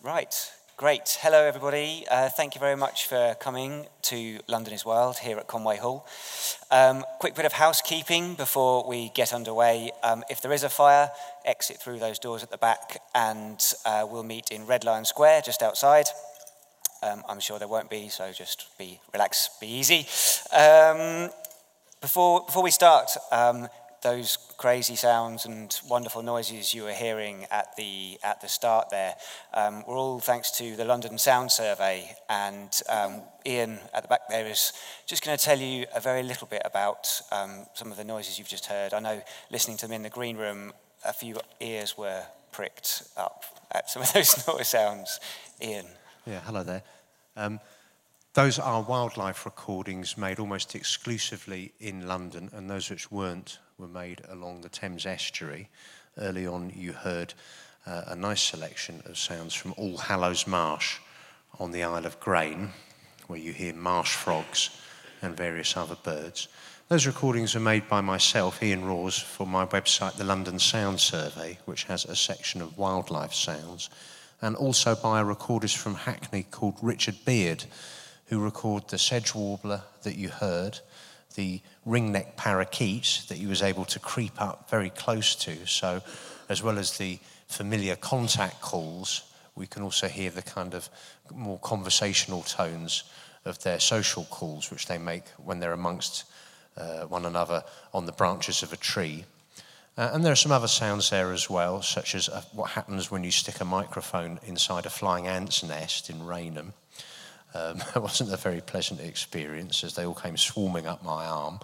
Right, great. Hello, everybody. Uh, thank you very much for coming to London is Wild here at Conway Hall. Um, quick bit of housekeeping before we get underway. Um, if there is a fire, exit through those doors at the back, and uh, we'll meet in Red Lion Square just outside. Um, I'm sure there won't be, so just be relaxed, be easy. Um, before, before we start, um, those crazy sounds and wonderful noises you were hearing at the, at the start there um, were all thanks to the London Sound Survey. And um, Ian at the back there is just going to tell you a very little bit about um, some of the noises you've just heard. I know listening to them in the green room, a few ears were pricked up at some of those noise sounds. Ian. Yeah, hello there. Um, those are wildlife recordings made almost exclusively in London, and those which weren't were made along the Thames estuary. Early on, you heard uh, a nice selection of sounds from All Hallows Marsh on the Isle of Grain, where you hear marsh frogs and various other birds. Those recordings are made by myself, Ian Rawes, for my website, the London Sound Survey, which has a section of wildlife sounds, and also by a recordist from Hackney called Richard Beard, who recorded the sedge warbler that you heard, the ringneck parakeet that he was able to creep up very close to. So, as well as the familiar contact calls, we can also hear the kind of more conversational tones of their social calls, which they make when they're amongst uh, one another on the branches of a tree. Uh, and there are some other sounds there as well, such as uh, what happens when you stick a microphone inside a flying ant's nest in Rainham. Um, it wasn't a very pleasant experience as they all came swarming up my arm.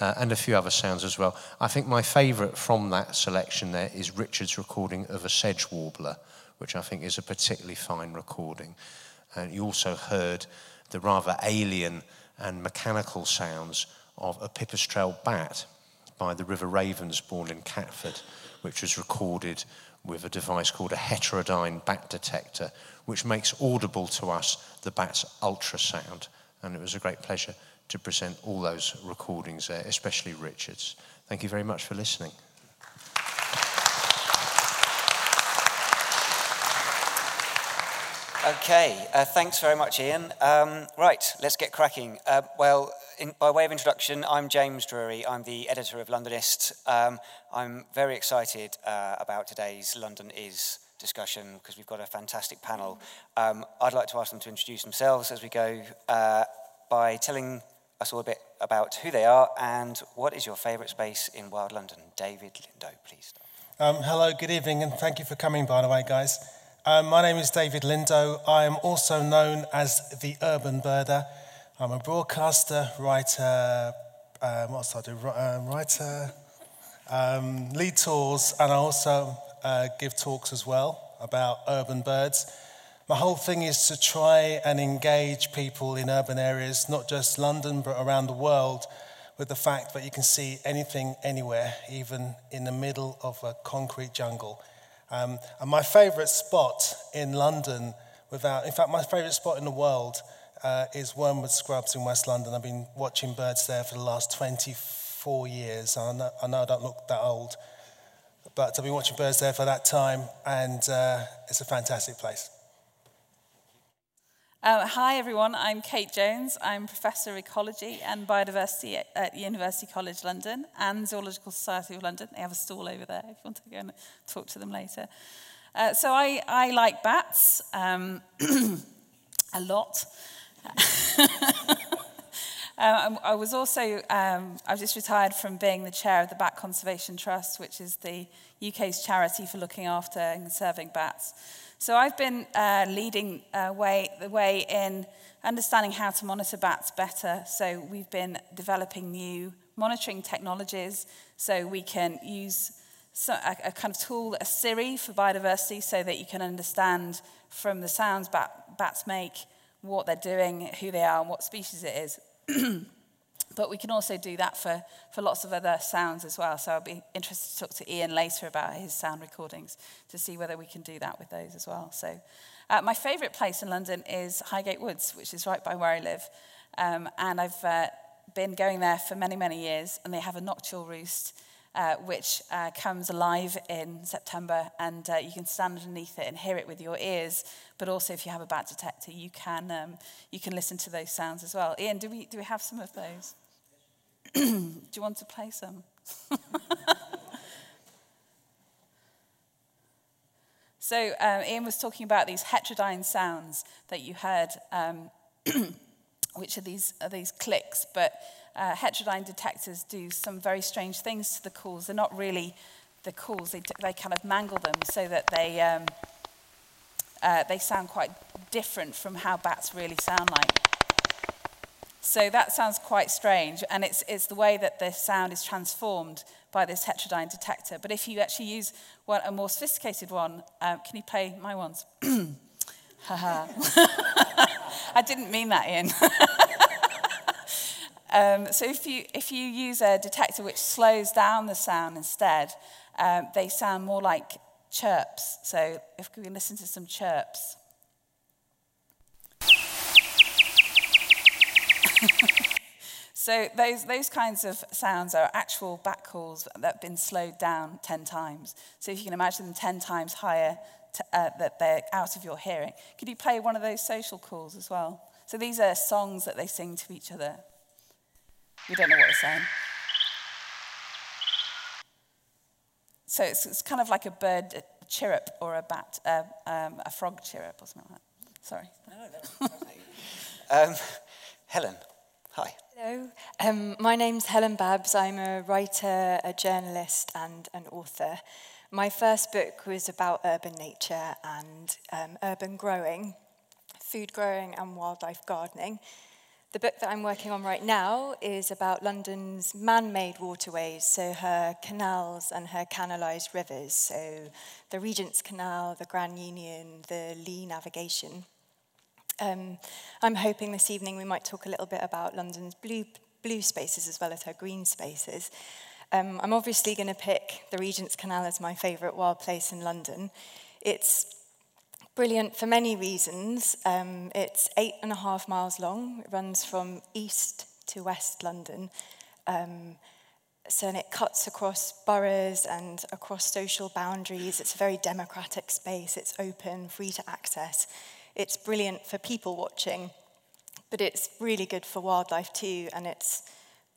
Uh, and a few other sounds as well. I think my favourite from that selection there is Richard's recording of a sedge warbler, which I think is a particularly fine recording. And you also heard the rather alien and mechanical sounds of a pipistrelle bat by the River Ravensbourne in Catford, which was recorded with a device called a heterodyne bat detector, which makes audible to us the bat's ultrasound. And it was a great pleasure to present all those recordings there, especially Richard's. Thank you very much for listening. Okay, uh, thanks very much, Ian. Um, right, let's get cracking. Uh, well, in, by way of introduction, I'm James Drury. I'm the editor of Londonist. Um, I'm very excited uh, about today's London Is discussion because we've got a fantastic panel. Um, I'd like to ask them to introduce themselves as we go uh, by telling us all a bit about who they are and what is your favourite space in Wild London. David Lindo, please. Um, hello, good evening, and thank you for coming, by the way, guys. Um, my name is David Lindo. I am also known as the Urban Birder. I'm a broadcaster, writer, um, what else I do? Um, writer, um, lead tours, and I also uh, give talks as well about urban birds. My whole thing is to try and engage people in urban areas, not just London, but around the world, with the fact that you can see anything anywhere, even in the middle of a concrete jungle. Um, and my favourite spot in London, without, in fact, my favourite spot in the world uh, is Wormwood Scrubs in West London. I've been watching birds there for the last 24 years. I know I, know I don't look that old, but I've been watching birds there for that time, and uh, it's a fantastic place. Uh, hi everyone, I'm Kate Jones. I'm Professor of Ecology and Biodiversity at University College London and Zoological Society of London. They have a stall over there if you want to go and talk to them later. Uh, so I, I like bats um, a lot. um, I was also, um, I just retired from being the chair of the Bat Conservation Trust, which is the UK's charity for looking after and conserving bats. So I've been uh, leading uh, way, the way in understanding how to monitor bats better. So we've been developing new monitoring technologies so we can use so a, a, kind of tool, a Siri for biodiversity, so that you can understand from the sounds bat, bats make what they're doing, who they are, and what species it is. But we can also do that for, for lots of other sounds as well. So I'll be interested to talk to Ian later about his sound recordings to see whether we can do that with those as well. So uh, my favourite place in London is Highgate Woods, which is right by where I live. Um, and I've uh, been going there for many, many years, and they have a nocturnal roost. Uh, which uh, comes alive in September, and uh, you can stand underneath it and hear it with your ears. But also, if you have a bat detector, you can um, you can listen to those sounds as well. Ian, do we do we have some of those? do you want to play some? so um, Ian was talking about these heterodyne sounds that you heard, um, which are these are these clicks, but uh, heterodyne detectors do some very strange things to the calls. They're not really the calls, they, they kind of mangle them so that they, um, uh, they sound quite different from how bats really sound like. So that sounds quite strange, and it's, it's the way that the sound is transformed by this heterodyne detector. But if you actually use one, a more sophisticated one, um, can you play my ones? I didn't mean that, Ian. Um, so if you, if you use a detector which slows down the sound instead, um, they sound more like chirps. So if we listen to some chirps. so those, those kinds of sounds are actual bat calls that have been slowed down 10 times. So if you can imagine them 10 times higher to, uh, that they're out of your hearing. Could you play one of those social calls as well? So these are songs that they sing to each other. We don't know what it's saying. So it's, it's kind of like a bird chirrup or a bat, uh, um, a frog chirrup or something like that. Sorry. um, Helen, hi. Hello, um, my name's Helen Babbs. I'm a writer, a journalist, and an author. My first book was about urban nature and um, urban growing, food growing, and wildlife gardening. The book that I'm working on right now is about London's man made waterways, so her canals and her canalised rivers, so the Regent's Canal, the Grand Union, the Lee Navigation. Um, I'm hoping this evening we might talk a little bit about London's blue, blue spaces as well as her green spaces. Um, I'm obviously going to pick the Regent's Canal as my favourite wild place in London. It's brilliant for many reasons. Um, it's eight and a half miles long. It runs from east to west London. Um, so and it cuts across boroughs and across social boundaries. It's a very democratic space. It's open, free to access. It's brilliant for people watching, but it's really good for wildlife too. And it's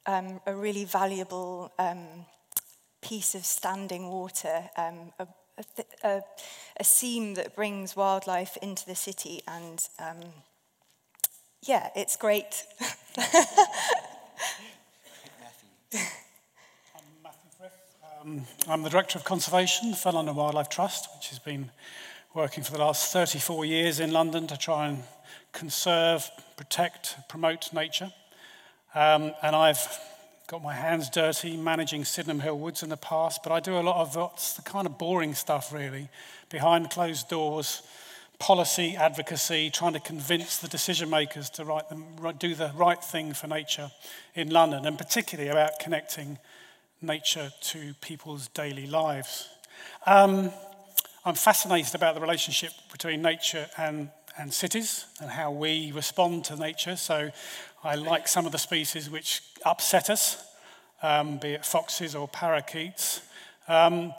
um, a really valuable um, piece of standing water, um, a a, a, a seam that brings wildlife into the city, and um, yeah, it's great. I'm Matthew. Um, I'm the Director of Conservation for London Wildlife Trust, which has been working for the last 34 years in London to try and conserve, protect, promote nature. Um, and I've got my hands dirty managing Sydenham Hill Woods in the past, but I do a lot of what's the kind of boring stuff, really, behind closed doors, policy advocacy, trying to convince the decision makers to them, do the right thing for nature in London, and particularly about connecting nature to people's daily lives. Um, I'm fascinated about the relationship between nature and, and cities and how we respond to nature. So I like some of the species which upset us, um, be it foxes or parakeets. Um,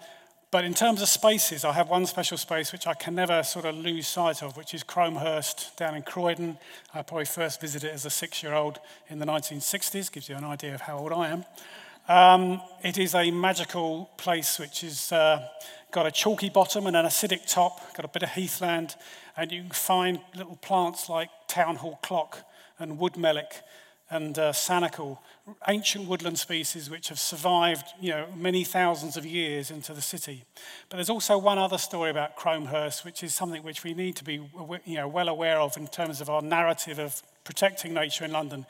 but in terms of spaces, I have one special space which I can never sort of lose sight of, which is Croham Hurst down in Croydon. I probably first visited it as a six year old in the 1960s, gives you an idea of how old I am. Um, it is a magical place which has uh, got a chalky bottom and an acidic top, got a bit of heathland, and you can find little plants like town hall clock and wood melick and uh, sanicle, ancient woodland species which have survived you know, many thousands of years into the city. But there's also one other story about Croham Hurst, which is something which we need to be you know, well aware of in terms of our narrative of protecting nature in London.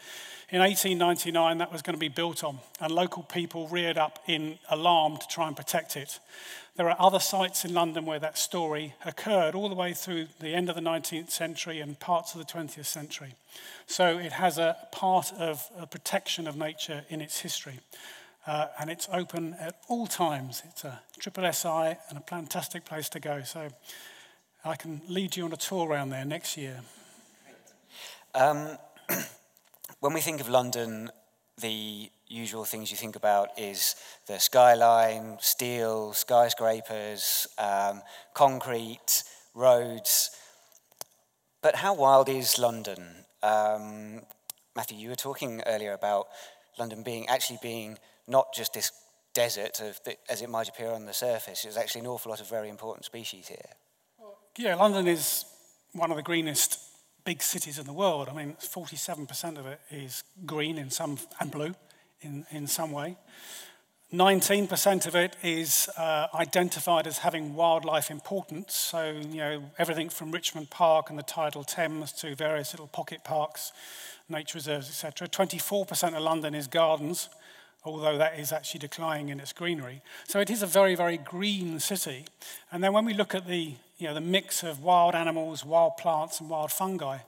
In 1899, that was going to be built on, and local people reared up in alarm to try and protect it. There are other sites in London where that story occurred all the way through the end of the 19th century and parts of the 20th century. So it has a part of a protection of nature in its history. Uh, and it's open at all times. It's a triple SI and a fantastic place to go. So I can lead you on a tour around there next year. Um, when we think of London, the usual things you think about is the skyline, steel, skyscrapers, um, concrete, roads. But how wild is London? Um, Matthew, you were talking earlier about London being actually being not just this desert the, as it might appear on the surface. There's actually an awful lot of very important species here. Yeah, London is one of the greenest big cities in the world. I mean, 47% of it is green in some and blue in, in some way. 19% of it is uh, identified as having wildlife importance. So, you know, everything from Richmond Park and the tidal Thames to various little pocket parks, nature reserves, etc. 24% of London is gardens, although that is actually declining in its greenery. So it is a very, very green city. And then when we look at the, you know, the mix of wild animals, wild plants, and wild fungi,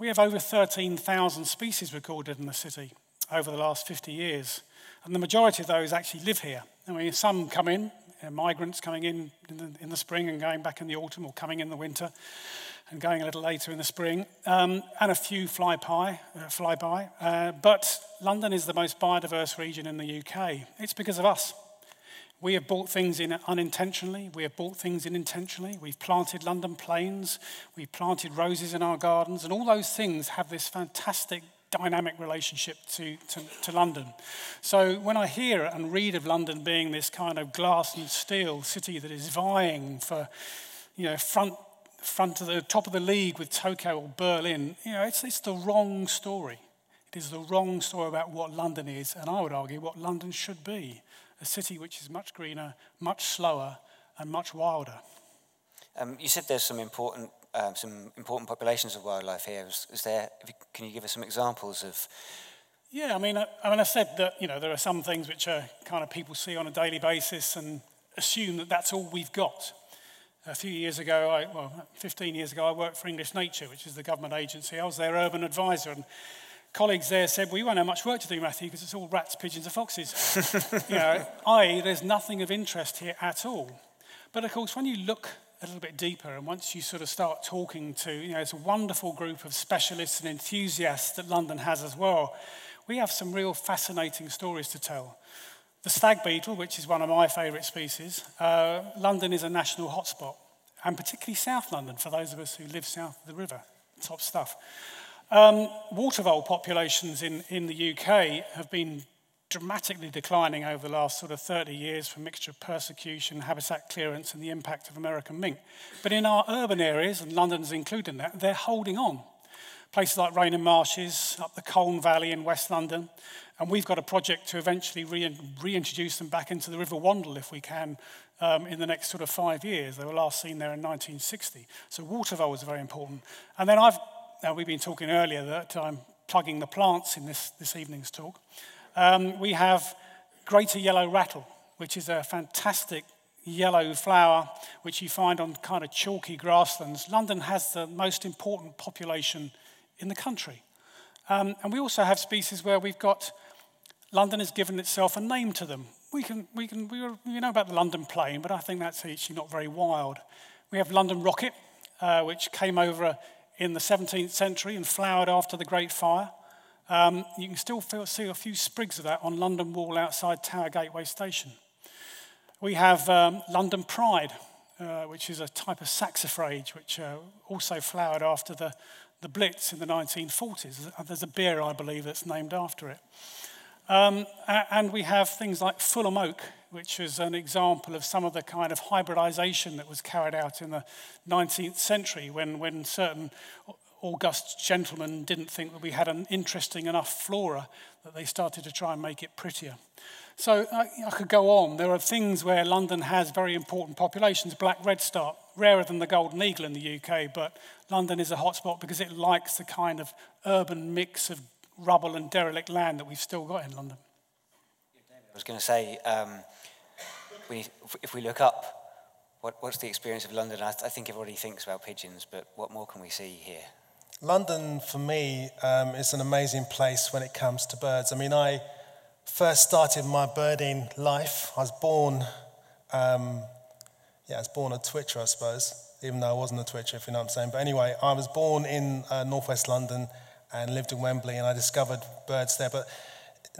we have over 13,000 species recorded in the city over the last 50 years. And the majority of those actually live here. I mean, some come in, migrants coming in in the, in the, spring and going back in the autumn, or coming in the winter and going a little later in the spring, um, and a few fly, pie, uh, fly by. Uh, but London is the most biodiverse region in the UK. It's because of us. We have bought things in unintentionally. We have bought things in intentionally. We've planted London planes. We've planted roses in our gardens. And all those things have this fantastic dynamic relationship to, to, to, London. So when I hear and read of London being this kind of glass and steel city that is vying for, you know, front, front of the top of the league with Tokyo or Berlin, you know, it's, it's the wrong story. It is the wrong story about what London is, and I would argue what London should be a city which is much greener, much slower, and much wilder. Um, you said there's some important um, some important populations of wildlife here. Is, is there? You, can you give us some examples of? Yeah, I mean, I, I mean, I said that you know there are some things which are kind of people see on a daily basis and assume that that's all we've got. A few years ago, I, well, 15 years ago, I worked for English Nature, which is the government agency. I was their urban advisor, and colleagues there said, well, you won't have much work to do, Matthew, because it's all rats, pigeons, and foxes." you know, i.e., there's nothing of interest here at all. But of course, when you look a little bit deeper. And once you sort of start talking to, you know, it's a wonderful group of specialists and enthusiasts that London has as well. We have some real fascinating stories to tell. The stag beetle, which is one of my favourite species, uh, London is a national hotspot, and particularly South London for those of us who live south of the river. Top stuff. Um, water vole populations in, in the UK have been dramatically declining over the last sort of 30 years from mixture of persecution, habitat clearance, and the impact of American mink. But in our urban areas, and London's included in that, they're holding on. Places like Rainham Marshes, up the Colne Valley in West London, and we've got a project to eventually re- reintroduce them back into the River Wandle if we can um, in the next sort of five years. They were last seen there in 1960. So water vole is very important. And then I've, now we've been talking earlier that I'm plugging the plants in this, this evening's talk. Um, we have greater yellow rattle, which is a fantastic yellow flower which you find on kind of chalky grasslands. London has the most important population in the country. Um, and we also have species where we've got, London has given itself a name to them. We, can, we, can, we, we know about the London plane, but I think that's actually not very wild. We have London rocket, uh, which came over in the 17th century and flowered after the Great Fire. Um, you can still feel, see a few sprigs of that on London Wall outside Tower Gateway Station. We have um, London Pride, uh, which is a type of saxifrage which uh, also flowered after the, the Blitz in the 1940s. There's a beer, I believe, that's named after it. Um, and we have things like Fulham Oak, which is an example of some of the kind of hybridization that was carried out in the 19th century when, when certain august gentlemen didn't think that we had an interesting enough flora that they started to try and make it prettier. So I, I could go on. There are things where London has very important populations. Black redstart, rarer than the golden eagle in the UK, but London is a hotspot because it likes the kind of urban mix of rubble and derelict land that we've still got in London. I was going to say, um, we, if we look up, what, what's the experience of London? I, I think everybody thinks about pigeons, but what more can we see here? London, for me, um, is an amazing place when it comes to birds. I mean, I first started my birding life. I was born, um, yeah, I was born a twitcher, I suppose, even though I wasn't a twitcher, if you know what I'm saying. But anyway, I was born in uh, northwest London and lived in Wembley, and I discovered birds there. But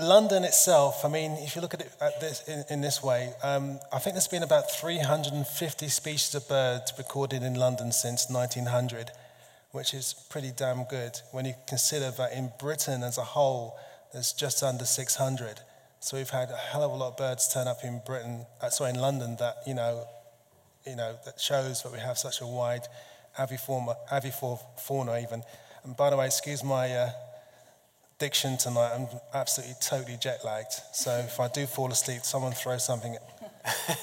London itself, I mean, if you look at it at this, in, in this way, um, I think there's been about 350 species of birds recorded in London since 1900, which is pretty damn good when you consider that in Britain as a whole, there's just under 600. So we've had a hell of a lot of birds turn up in Britain, uh, sorry, in London, that, you know, you know, that shows that we have such a wide avifauna, avifauna even. And by the way, excuse my uh, diction tonight. I'm absolutely totally jet lagged. So if I do fall asleep, someone throw something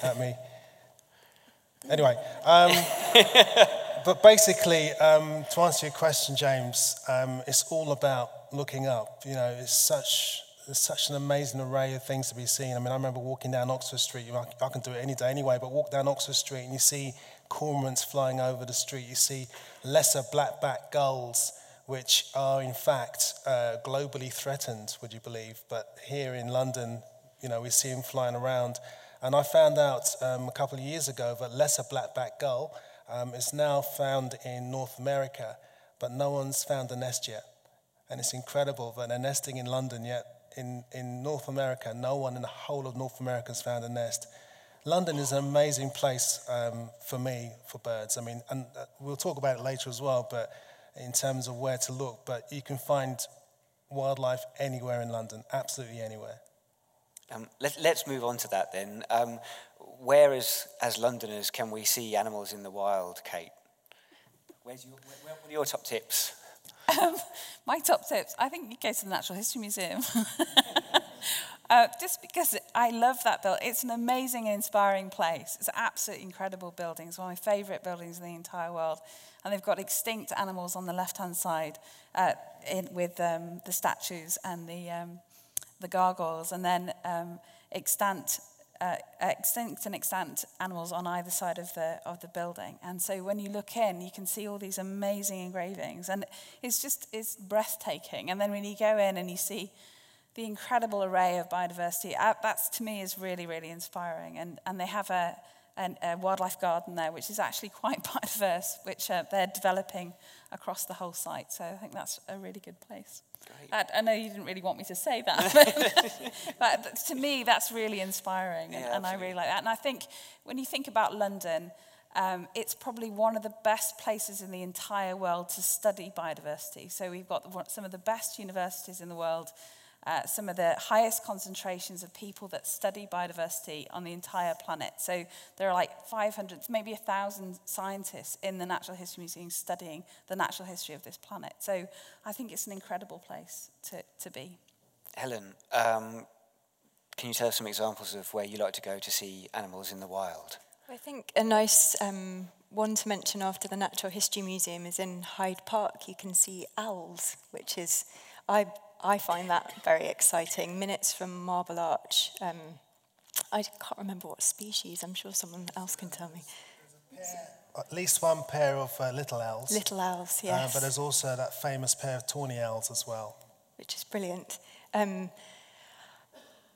at me. Anyway, um, but basically, um, to answer your question, James, um, it's all about looking up. You know, it's such there's such an amazing array of things to be seen. I mean, I remember walking down Oxford Street. I, I can do it any day anyway, but walk down Oxford Street and you see cormorants flying over the street. You see lesser black-backed gulls which are in fact uh, globally threatened, would you believe? But here in London, you know, we see them flying around. And I found out um, a couple of years ago that lesser black-backed gull um, is now found in North America, but no one's found a nest yet. And it's incredible that they're nesting in London, yet in, in North America, no one in the whole of North America has found a nest. London is an amazing place um, for me for birds. I mean, and uh, we'll talk about it later as well, but in terms of where to look, but you can find wildlife anywhere in London, absolutely anywhere. Um, let, us move on to that then. Um, where, as, as Londoners, can we see animals in the wild, Kate? Where's your, where, what are your top tips? Um, my top tips, I think you go to the Natural History Museum. uh, just because I love that building. It's an amazing and inspiring place. It's an absolutely incredible building. It's one of my favourite buildings in the entire world and they've got extinct animals on the left-hand side uh, in, with um, the statues and the, um, the gargoyles, and then um, extant, uh, extinct and extant animals on either side of the, of the building. And so when you look in, you can see all these amazing engravings, and it's just it's breathtaking. And then when you go in and you see the incredible array of biodiversity, uh, that's to me is really, really inspiring. And, and they have a, an, a wildlife garden there, which is actually quite biodiverse, which uh, they're developing across the whole site. So I think that's a really good place. I, I, know you didn't really want me to say that, but to me, that's really inspiring, and, yeah, and, I really like that. And I think when you think about London, um, it's probably one of the best places in the entire world to study biodiversity. So we've got some of the best universities in the world uh, some of the highest concentrations of people that study biodiversity on the entire planet. So there are like 500, maybe 1,000 scientists in the Natural History Museum studying the natural history of this planet. So I think it's an incredible place to, to be. Helen, um, can you tell us some examples of where you like to go to see animals in the wild? I think a nice um, one to mention after the Natural History Museum is in Hyde Park. You can see owls, which is, I I find that very exciting. Minutes from Marble Arch. Um, I can't remember what species. I'm sure someone else can tell me. At least one pair of uh, little owls. Little owls, uh, yes. Uh, but there's also that famous pair of tawny owls as well. Which is brilliant. Um,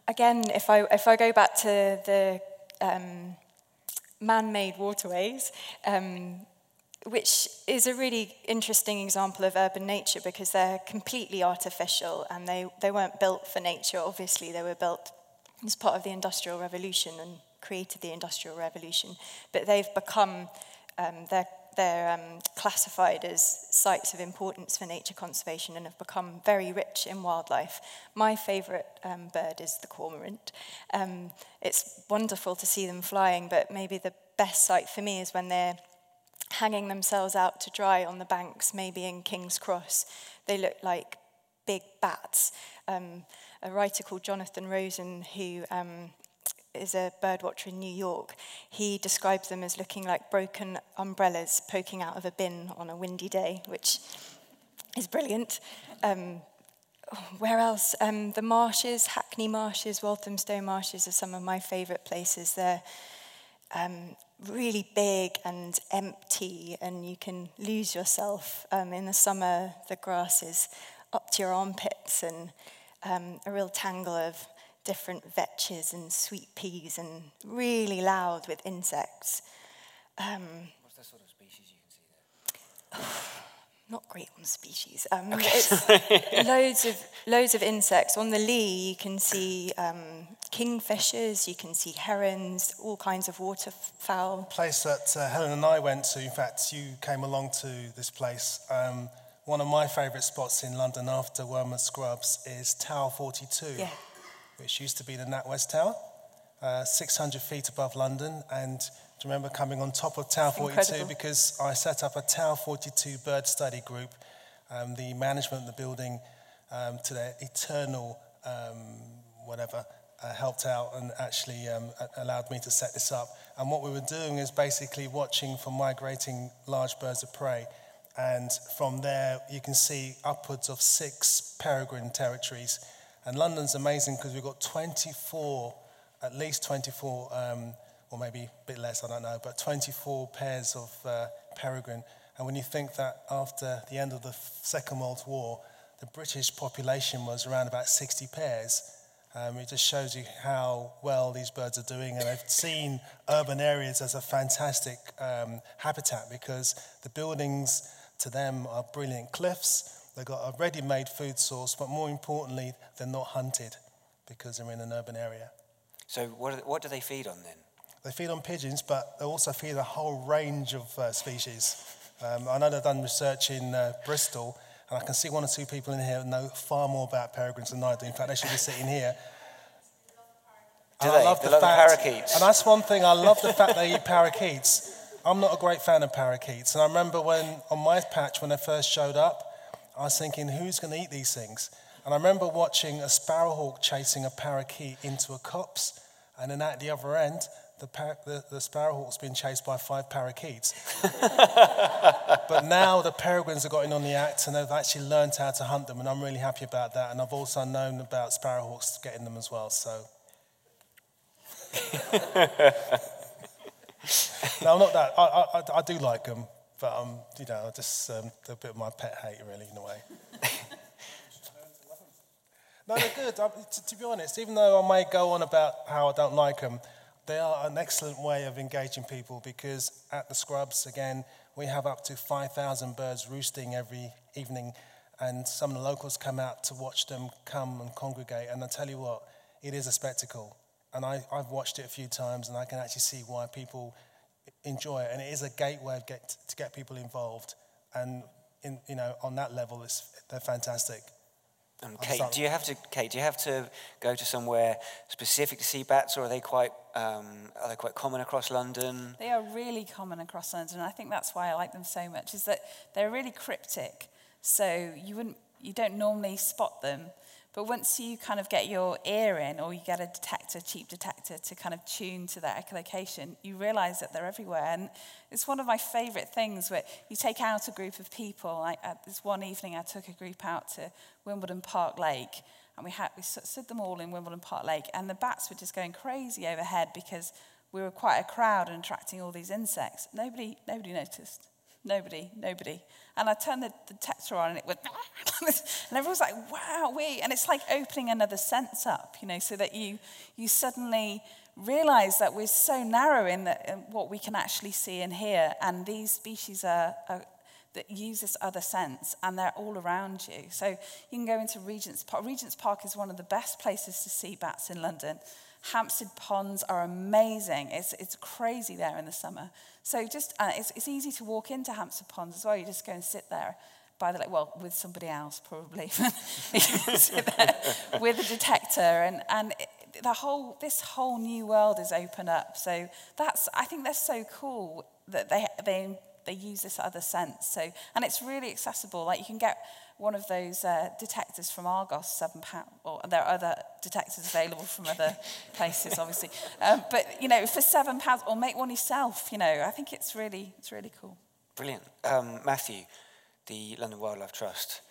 again, if I, if I go back to the um, man-made waterways, um, which is a really interesting example of urban nature because they're completely artificial and they, they weren't built for nature. Obviously, they were built as part of the Industrial Revolution and created the Industrial Revolution. But they've become, um, they're, they're um, classified as sites of importance for nature conservation and have become very rich in wildlife. My favourite um, bird is the cormorant. Um, it's wonderful to see them flying, but maybe the best sight for me is when they're hanging themselves out to dry on the banks, maybe in King's Cross. They look like big bats. Um, a writer called Jonathan Rosen, who um, is a birdwatcher in New York, he describes them as looking like broken umbrellas poking out of a bin on a windy day, which is brilliant. Um, where else? Um, the marshes, Hackney Marshes, Walthamstow Marshes are some of my favourite places. They're um, really big and empty, and you can lose yourself. Um, in the summer, the grass is up to your armpits and um, a real tangle of different vetches and sweet peas, and really loud with insects. Um, What's the sort of species you can see there? not great on species. Um, it's loads of loads of insects. On the Lee, you can see um, kingfishers, you can see herons, all kinds of waterfowl. Place that uh, Helen and I went to. In fact, you came along to this place. Um, one of my favourite spots in London after Wormwood Scrubs is Tower 42, Yeah. which used to be the NatWest Tower, uh, 600 feet above London. And do you remember coming on top of Tower 42 incredible. because I set up a Tower 42 bird study group. Um, the management of the building, um, to their eternal um, whatever, uh, helped out and actually um, allowed me to set this up. And what we were doing is basically watching for migrating large birds of prey. And from there, you can see upwards of six peregrine territories. And London's amazing because we've got 24, at least 24, um, or maybe a bit less, I don't know, but 24 pairs of uh, peregrine. And when you think that after the end of the Second World War, the British population was around about 60 pairs, um, it just shows you how well these birds are doing. And I've seen urban areas as a fantastic um, habitat because the buildings to them are brilliant cliffs. They've got a ready made food source, but more importantly, they're not hunted because they're in an urban area. So what, what do they feed on then? They feed on pigeons, but they also feed a whole range of uh, species. Um, I know they've done research in uh, Bristol, and I can see one or two people in here know far more about peregrines than I do. In fact, they should be sitting here. Do And I love They the love fact, parakeets? And that's one thing, I love the fact they eat parakeets. I'm not a great fan of parakeets. And I remember when, on my patch, when they first showed up, I was thinking, who's going to eat these things? And I remember watching a sparrowhawk chasing a parakeet into a copse. And then at the other end, the, par- the, the sparrowhawk's been chased by five parakeets. but now the peregrines have gotten on the act and they've actually learned how to hunt them. And I'm really happy about that. And I've also known about sparrowhawks getting them as well. So no, I'm not that. I, I, I- I do like them, but um, you know, I just um, they're a bit of my pet hate, really, in a way. no, they're good. I, to, to be honest, even though I may go on about how I don't like them, they are an excellent way of engaging people because at the Scrubs, again, we have up to 5,000 birds roosting every evening, and some of the locals come out to watch them come and congregate. And I tell you what, it is a spectacle. And I, I've watched it a few times, and I can actually see why people enjoy it. And it is a gateway get, to get people involved. And in, you know, on that level, it's, they're fantastic. Um, Kate, sorry. do you have to, Kate, do you have to go to somewhere specific to see bats, or are they quite, um, are they quite common across London? They are really common across London. and I think that's why I like them so much. Is that they're really cryptic, so you wouldn't, you don't normally spot them. But once you kind of get your ear in, or you get a detector, cheap detector, to kind of tune to their echolocation, you realise that they're everywhere. And it's one of my favourite things where you take out a group of people. Like at uh, this one evening, I took a group out to Wimbledon Park Lake, and we had we stood them all in Wimbledon Park Lake, and the bats were just going crazy overhead because we were quite a crowd and attracting all these insects. Nobody, nobody noticed. Nobody, nobody. And I turned the detector on and it went, and everyone's like, wow, we. And it's like opening another sense up, you know, so that you, you suddenly realize that we're so narrow in, the, in what we can actually see and hear. And these species are, are that use this other sense and they're all around you. So you can go into Regent's Park. Regent's Park is one of the best places to see bats in London. Hampstead ponds are amazing. It's, it's crazy there in the summer. So just uh, it's, it's easy to walk into Hampstead ponds as well. You just go and sit there by the lake, well, with somebody else probably. with a detector and, and the whole, this whole new world is open up. So that's, I think that's so cool that they, they, they use this other sense. So, and it's really accessible. Like you can get one of those uh, detectors from Argos, seven pound. Or there are other detectors available from other places, obviously. Um, but you know, for seven pounds, or make one yourself. You know, I think it's really, it's really cool. Brilliant. Um, Matthew, the London Wildlife Trust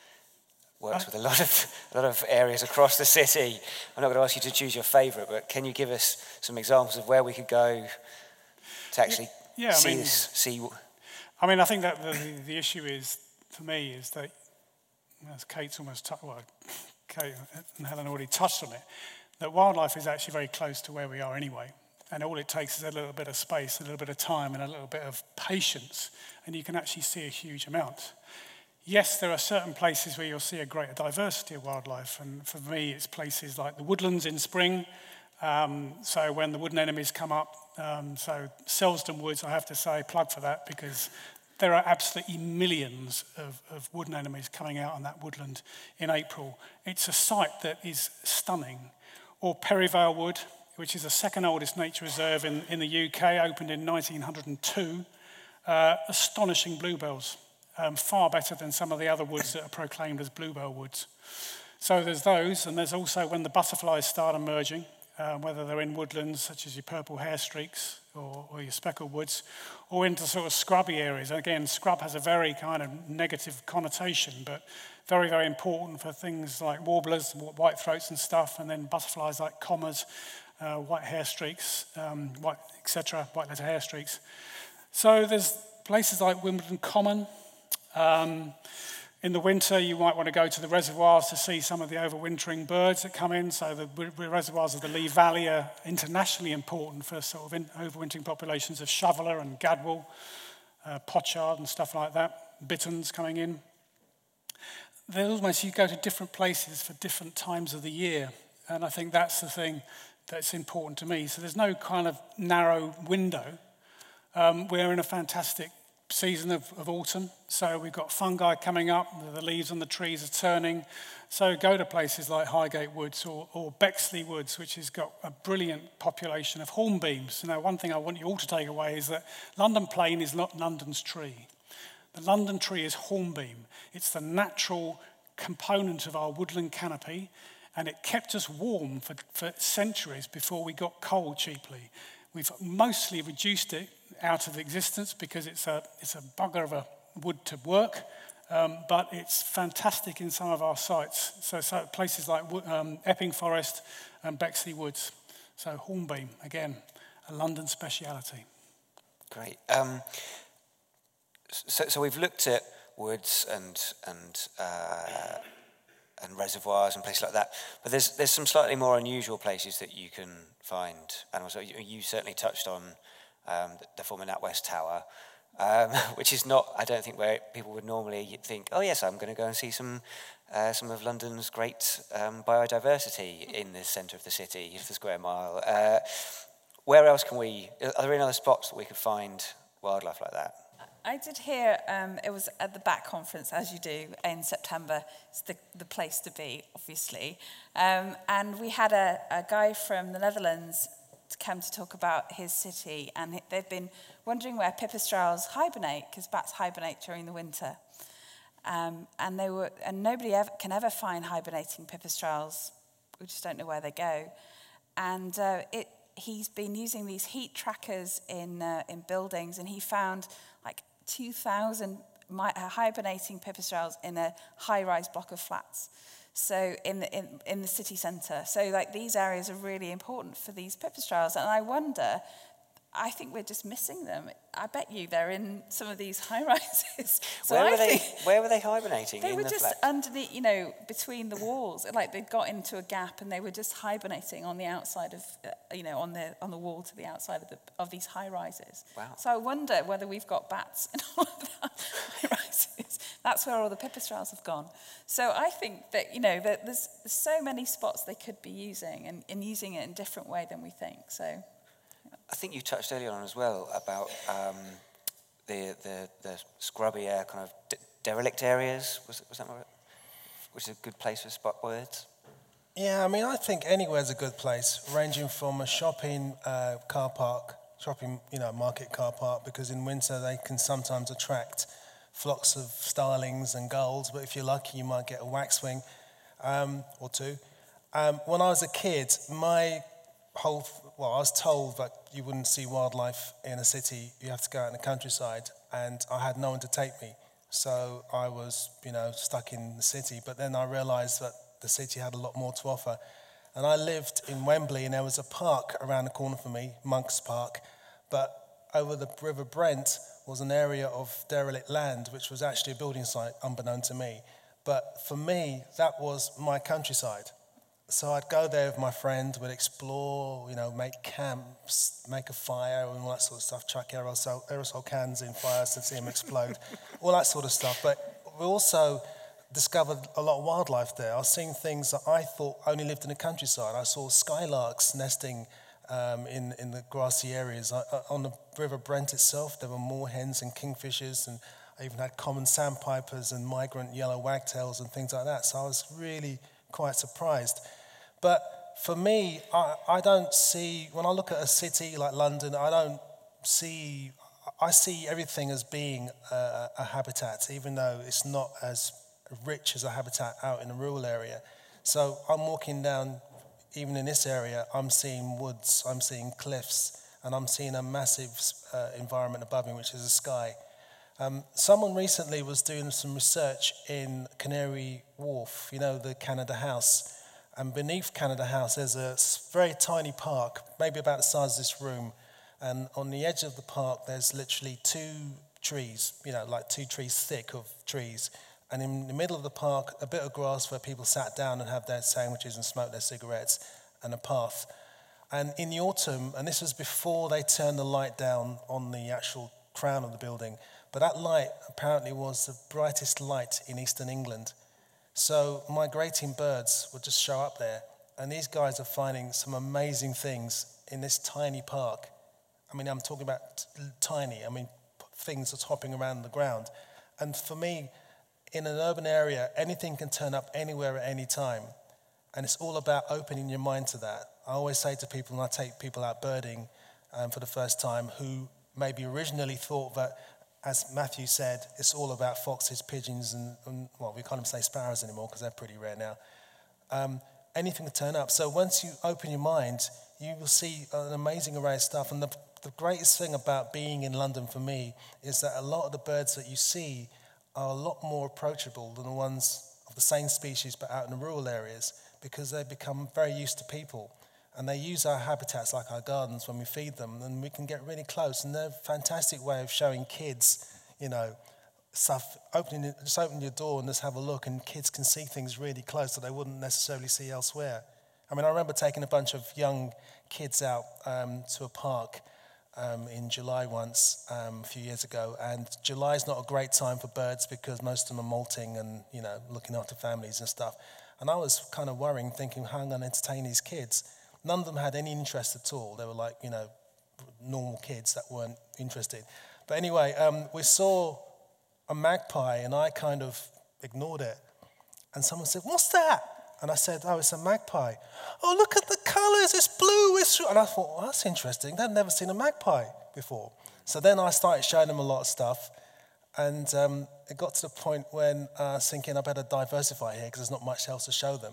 works with a lot of a lot of areas across the city. I'm not going to ask you to choose your favourite, but can you give us some examples of where we could go to actually yeah, I see mean- this, see? I mean, I think that the, the, the issue is, for me, is that, as Kate's almost, tou- well, Kate and Helen already touched on it, that wildlife is actually very close to where we are anyway. And all it takes is a little bit of space, a little bit of time, and a little bit of patience, and you can actually see a huge amount. yes, there are certain places where you'll see a greater diversity of wildlife. And for me, it's places like the woodlands in spring. Um, so when the wood anemones come up, um, so Selsdon Woods, I have to say, plug for that because there are absolutely millions of, of wood anemones coming out on that woodland in April. It's a site that is stunning. Or Perivale Wood, which is the second oldest nature reserve in, in the UK, opened in 1902. Uh, astonishing bluebells, um, far better than some of the other woods that are proclaimed as bluebell woods. So there's those, and there's also when the butterflies start emerging, uh, whether they're in woodlands such as your purple hair streaks or, or your speckled woods, or into sort of scrubby areas. Again, scrub has a very kind of negative connotation, but very, very important for things like warblers, white throats and stuff, and then butterflies like commas, uh, white hair streaks, um, white, etc., white letter hair streaks. So there's places like Wimbledon Common. Um, in the winter, you might want to go to the reservoirs to see some of the overwintering birds that come in. So the reservoirs of the Lee Valley are internationally important for sort of overwintering populations of shoveler and gadwall, uh, pochard and stuff like that. Bitterns coming in. There's almost you go to different places for different times of the year, and I think that's the thing that's important to me. So there's no kind of narrow window. Um, we're in a fantastic season of, of autumn. So we've got fungi coming up, the leaves on the trees are turning. So go to places like Highgate Woods or, or Bexley Woods, which has got a brilliant population of hornbeams. Now, one thing I want you all to take away is that London plane is not London's tree. The London tree is hornbeam. It's the natural component of our woodland canopy, and it kept us warm for, for centuries before we got coal cheaply. We've mostly reduced it out of existence because it's a, it's a bugger of a wood to work, um, but it's fantastic in some of our sites. So, so places like um, Epping Forest and Bexley Woods. So Hornbeam, again, a London speciality. Great. Um, so, so we've looked at woods and, and, uh, and reservoirs and places like that, but there's, there's some slightly more unusual places that you can find animals. You, you certainly touched on um, the former NatWest Tower, um, which is not, I don't think, where people would normally think, oh, yes, I'm going to go and see some, uh, some of London's great um, biodiversity in the centre of the city, the square mile. Uh, where else can we, are there any other spots that we could find wildlife like that? I did hear um, it was at the BAT conference, as you do in September. It's the, the place to be, obviously. Um, and we had a, a guy from the Netherlands to come to talk about his city, and they've been wondering where pipistrelles hibernate, because bats hibernate during the winter. Um, and they were, and nobody ever, can ever find hibernating pipistrelles. We just don't know where they go. And uh, it, he's been using these heat trackers in uh, in buildings, and he found like 2,000 uh, hibernating pipistrelles in a high-rise block of flats. So in the, in, in the city centre. So like these areas are really important for these pipistrelles. And I wonder, I think we're just missing them. I bet you they're in some of these high rises. So where, were they, where were they hibernating? They were the just flat? underneath, you know, between the walls. Like they'd got into a gap and they were just hibernating on the outside of, uh, you know, on the, on the wall to the outside of, the, of these high rises. Wow. So I wonder whether we've got bats in all of the high rises. That's where all the pipistrelles have gone. So I think that, you know, that there's, there's so many spots they could be using and, and using it in a different way than we think. So I think you touched earlier on as well about um, the, the, the scrubby air, kind of de- derelict areas. Was, was that right? Which is a good place for spot birds? Yeah, I mean, I think anywhere's a good place, ranging from a shopping uh, car park, shopping, you know, market car park, because in winter they can sometimes attract flocks of starlings and gulls, but if you're lucky, you might get a waxwing um, or two. Um, when I was a kid, my whole, well, I was told that you wouldn't see wildlife in a city, you have to go out in the countryside, and I had no one to take me. So I was, you know, stuck in the city. But then I realized that the city had a lot more to offer. And I lived in Wembley, and there was a park around the corner for me, Monk's Park. But over the River Brent was an area of derelict land, which was actually a building site, unbeknown to me. But for me, that was my countryside. So I'd go there with my friend, we'd explore, you know, make camps, make a fire and all that sort of stuff, chuck aerosol, aerosol cans in fires to see them explode, all that sort of stuff. But we also discovered a lot of wildlife there. I was seeing things that I thought only lived in the countryside. I saw skylarks nesting um, in, in the grassy areas. I, I, on the River Brent itself, there were moorhens and kingfishers, and I even had common sandpipers and migrant yellow wagtails and things like that. So I was really quite surprised. But for me, I, I don't see, when I look at a city like London, I don't see, I see everything as being a, a habitat, even though it's not as rich as a habitat out in a rural area. So I'm walking down, even in this area, I'm seeing woods, I'm seeing cliffs, and I'm seeing a massive uh, environment above me, which is the sky. Um, someone recently was doing some research in Canary Wharf, you know, the Canada House. And beneath Canada House, there's a very tiny park, maybe about the size of this room. And on the edge of the park, there's literally two trees, you know, like two trees thick of trees. And in the middle of the park, a bit of grass where people sat down and had their sandwiches and smoked their cigarettes, and a path. And in the autumn, and this was before they turned the light down on the actual crown of the building, but that light apparently was the brightest light in eastern England. So migrating birds would just show up there, and these guys are finding some amazing things in this tiny park. I mean, I'm talking about t- tiny, I mean, things that's hopping around the ground. And for me, in an urban area, anything can turn up anywhere at any time. And it's all about opening your mind to that. I always say to people when I take people out birding um, for the first time who maybe originally thought that as Matthew said, it's all about foxes, pigeons, and, and well, we can't even say sparrows anymore because they're pretty rare now. Um, anything can turn up. So once you open your mind, you will see an amazing array of stuff. And the, the greatest thing about being in London for me is that a lot of the birds that you see are a lot more approachable than the ones of the same species but out in the rural areas because they become very used to people. And they use our habitats like our gardens when we feed them, and we can get really close. And they're a fantastic way of showing kids, you know, stuff. Opening, just open your door and just have a look, and kids can see things really close that they wouldn't necessarily see elsewhere. I mean, I remember taking a bunch of young kids out um, to a park um, in July once um, a few years ago, and July is not a great time for birds because most of them are molting and you know looking after families and stuff. And I was kind of worrying, thinking, how am I going to entertain these kids? None of them had any interest at all. They were like, you know, normal kids that weren't interested. But anyway, um, we saw a magpie and I kind of ignored it. And someone said, What's that? And I said, Oh, it's a magpie. Oh, look at the colors. It's blue. It's... And I thought, well, That's interesting. They've never seen a magpie before. So then I started showing them a lot of stuff. And um, it got to the point when uh, I was thinking I better diversify here because there's not much else to show them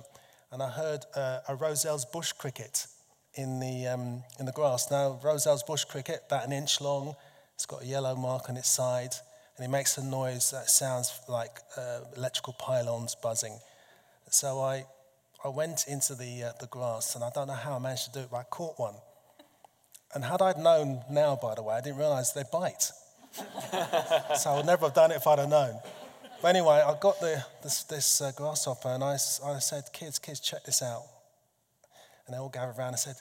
and I heard uh, a Roesel's bush cricket in the, um, in the grass. Now, Roesel's bush cricket, about an inch long, it's got a yellow mark on its side, and it makes a noise that sounds like uh, electrical pylons buzzing. So I, I went into the, uh, the grass, and I don't know how I managed to do it, but I caught one. And had I known now, by the way, I didn't realize they bite. so I would never have done it if I'd have known. But anyway, I got the, this, this uh, grasshopper and I, I said, kids, kids, check this out. And they all gathered around and said,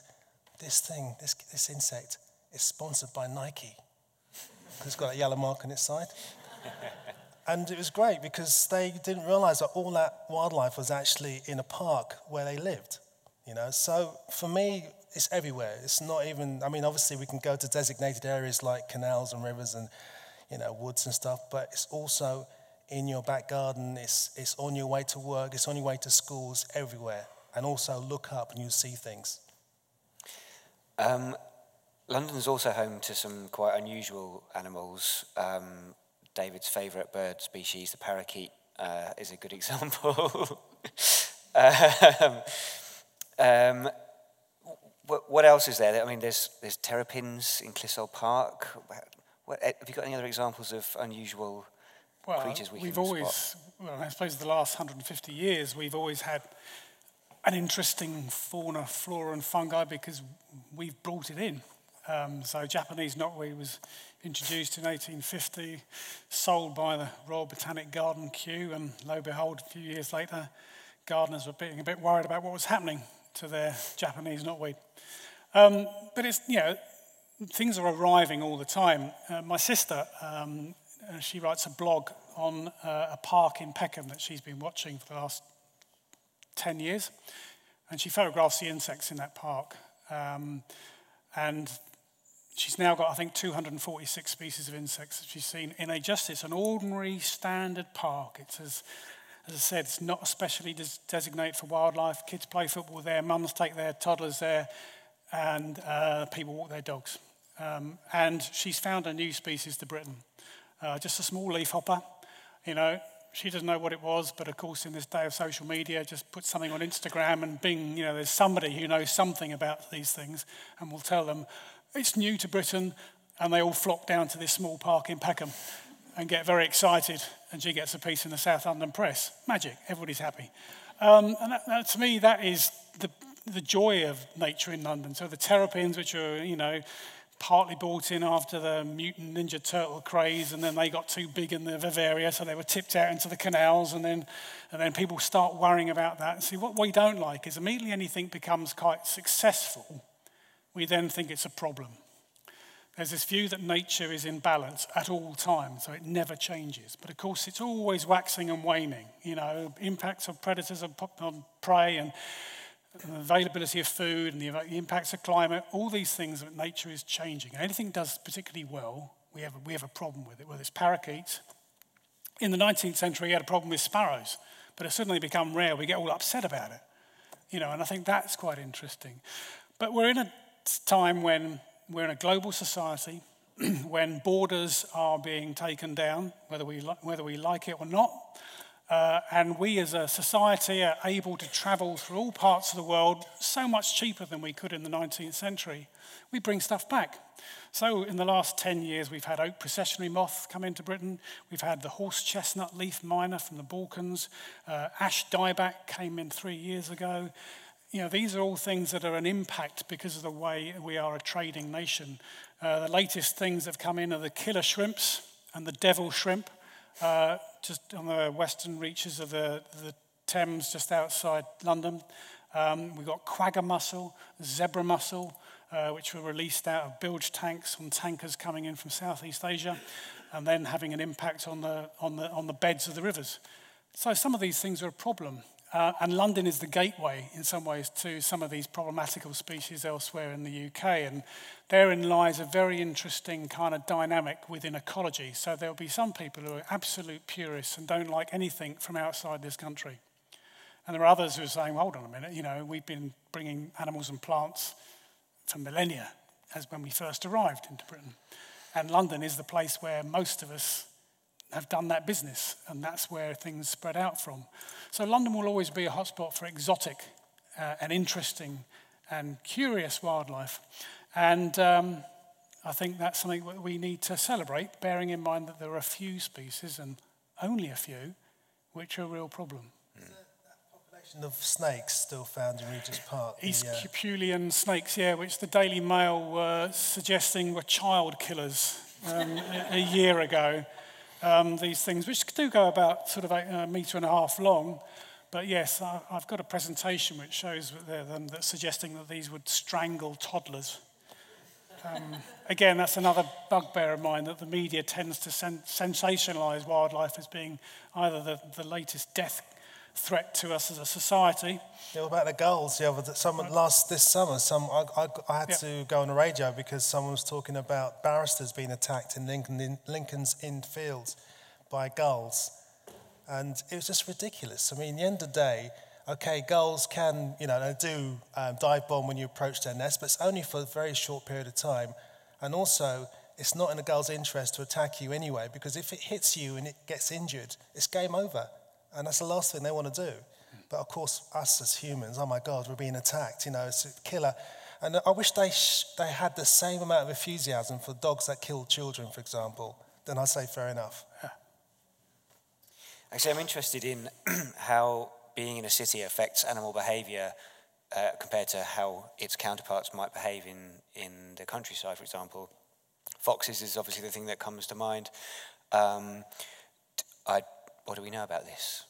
this thing, this, this insect, is sponsored by Nike. it's got a yellow mark on its side. and it was great because they didn't realize that all that wildlife was actually in a park where they lived. You know, so for me, it's everywhere. It's not even, I mean, obviously we can go to designated areas like canals and rivers and, you know, woods and stuff, but it's also in your back garden, it's, it's on your way to work, it's on your way to schools, everywhere. And also look up and you'll see things. Um, London's also home to some quite unusual animals. Um, David's favourite bird species, the parakeet, uh, is a good example. um, um, what, what, else is there? I mean, there's, there's terrapins in Clissold Park. What, have you got any other examples of unusual well, creatures we have always, spot? well, I suppose the last 150 years, we've always had an interesting fauna, flora, and fungi because we've brought it in. Um, so Japanese knotweed was introduced in 1850, sold by the Royal Botanic Garden Kew, and lo and behold, a few years later, gardeners were being a bit worried about what was happening to their Japanese knotweed. Um, but it's, you know, things are arriving all the time. Uh, my sister um, uh, she writes a blog on uh, a park in Peckham that she's been watching for the last 10 years. And she photographs the insects in that park. Um, and she's now got, I think, 246 species of insects that she's seen in a just it's an ordinary standard park. It's as, as I said, it's not especially des- designated for wildlife. Kids play football there, mums take their toddlers there, and uh, people walk their dogs. Um, and she's found a new species to Britain, uh, just a small leafhopper. You know, she doesn't know what it was, but of course, in this day of social media, just put something on Instagram and bing, you know, there's somebody who knows something about these things and will tell them it's new to Britain, and they all flock down to this small park in Peckham and get very excited, and she gets a piece in the South London Press. Magic, everybody's happy. Um, and that, that, to me, that is the, the joy of nature in London. So the terrapins, which are, you know, partly bought in after the mutant ninja turtle craze, and then they got too big in the Vivaria, so they were tipped out into the canals, and then, and then people start worrying about that. And See, what we don't like is immediately anything becomes quite successful, we then think it's a problem. There's this view that nature is in balance at all times, so it never changes. But of course, it's always waxing and waning. You know, impacts of predators on prey and the availability of food and the impacts of climate, all these things that nature is changing. And anything does particularly well, we have, a, we have a problem with it, whether it's parakeets. In the 19th century, we had a problem with sparrows, but it's suddenly become rare. We get all upset about it. You know, and I think that's quite interesting. But we're in a time when we're in a global society, when borders are being taken down, whether we, li- whether we like it or not. Uh, and we as a society are able to travel through all parts of the world so much cheaper than we could in the 19th century. We bring stuff back. So, in the last 10 years, we've had oak processionary moth come into Britain. We've had the horse chestnut leaf miner from the Balkans. Uh, ash dieback came in three years ago. You know, these are all things that are an impact because of the way we are a trading nation. Uh, the latest things that have come in are the killer shrimps and the devil shrimp uh, just on the western reaches of the, the Thames, just outside London. Um, we've got quagga mussel, zebra mussel, uh, which were released out of bilge tanks on tankers coming in from Southeast Asia, and then having an impact on the, on the, on the beds of the rivers. So some of these things are a problem. Uh, and London is the gateway in some ways to some of these problematical species elsewhere in the UK. And therein lies a very interesting kind of dynamic within ecology. So there'll be some people who are absolute purists and don't like anything from outside this country. And there are others who are saying, hold on a minute, you know, we've been bringing animals and plants for millennia as when we first arrived into Britain. And London is the place where most of us have done that business, and that's where things spread out from. So London will always be a hotspot for exotic uh, and interesting and curious wildlife. And um, I think that's something that we need to celebrate, bearing in mind that there are a few species, and only a few, which are a real problem. Mm. population of snakes still found in Regent's Park. East the, uh... Aesculapian snakes, yeah, which the Daily Mail were suggesting were child killers um, a, a year ago um, these things, which do go about sort of a, a metre and a half long. But yes, I, have got a presentation which shows them that suggesting that these would strangle toddlers. Um, again, that's another bugbear of mine that the media tends to sen- sensationalise wildlife as being either the, the latest death threat to us as a society. Yeah, what about the gulls? Yeah, but someone last this summer, some I, I, I had yeah. to go on the radio because someone was talking about barristers being attacked in, Lincoln, in Lincoln's Inn Fields by gulls, and it was just ridiculous. I mean, at the end of the day, okay, gulls can, you know, they do um, dive bomb when you approach their nest, but it's only for a very short period of time, and also. It's not in a gull's interest to attack you anyway, because if it hits you and it gets injured, it's game over. And that's the last thing they want to do. But of course, us as humans, oh my God, we're being attacked, you know, it's a killer. And I wish they, sh- they had the same amount of enthusiasm for dogs that kill children, for example. Then I'd say fair enough. Yeah. Actually, I'm interested in how being in a city affects animal behaviour uh, compared to how its counterparts might behave in, in the countryside, for example. Foxes is obviously the thing that comes to mind. Um, I what do we know about this?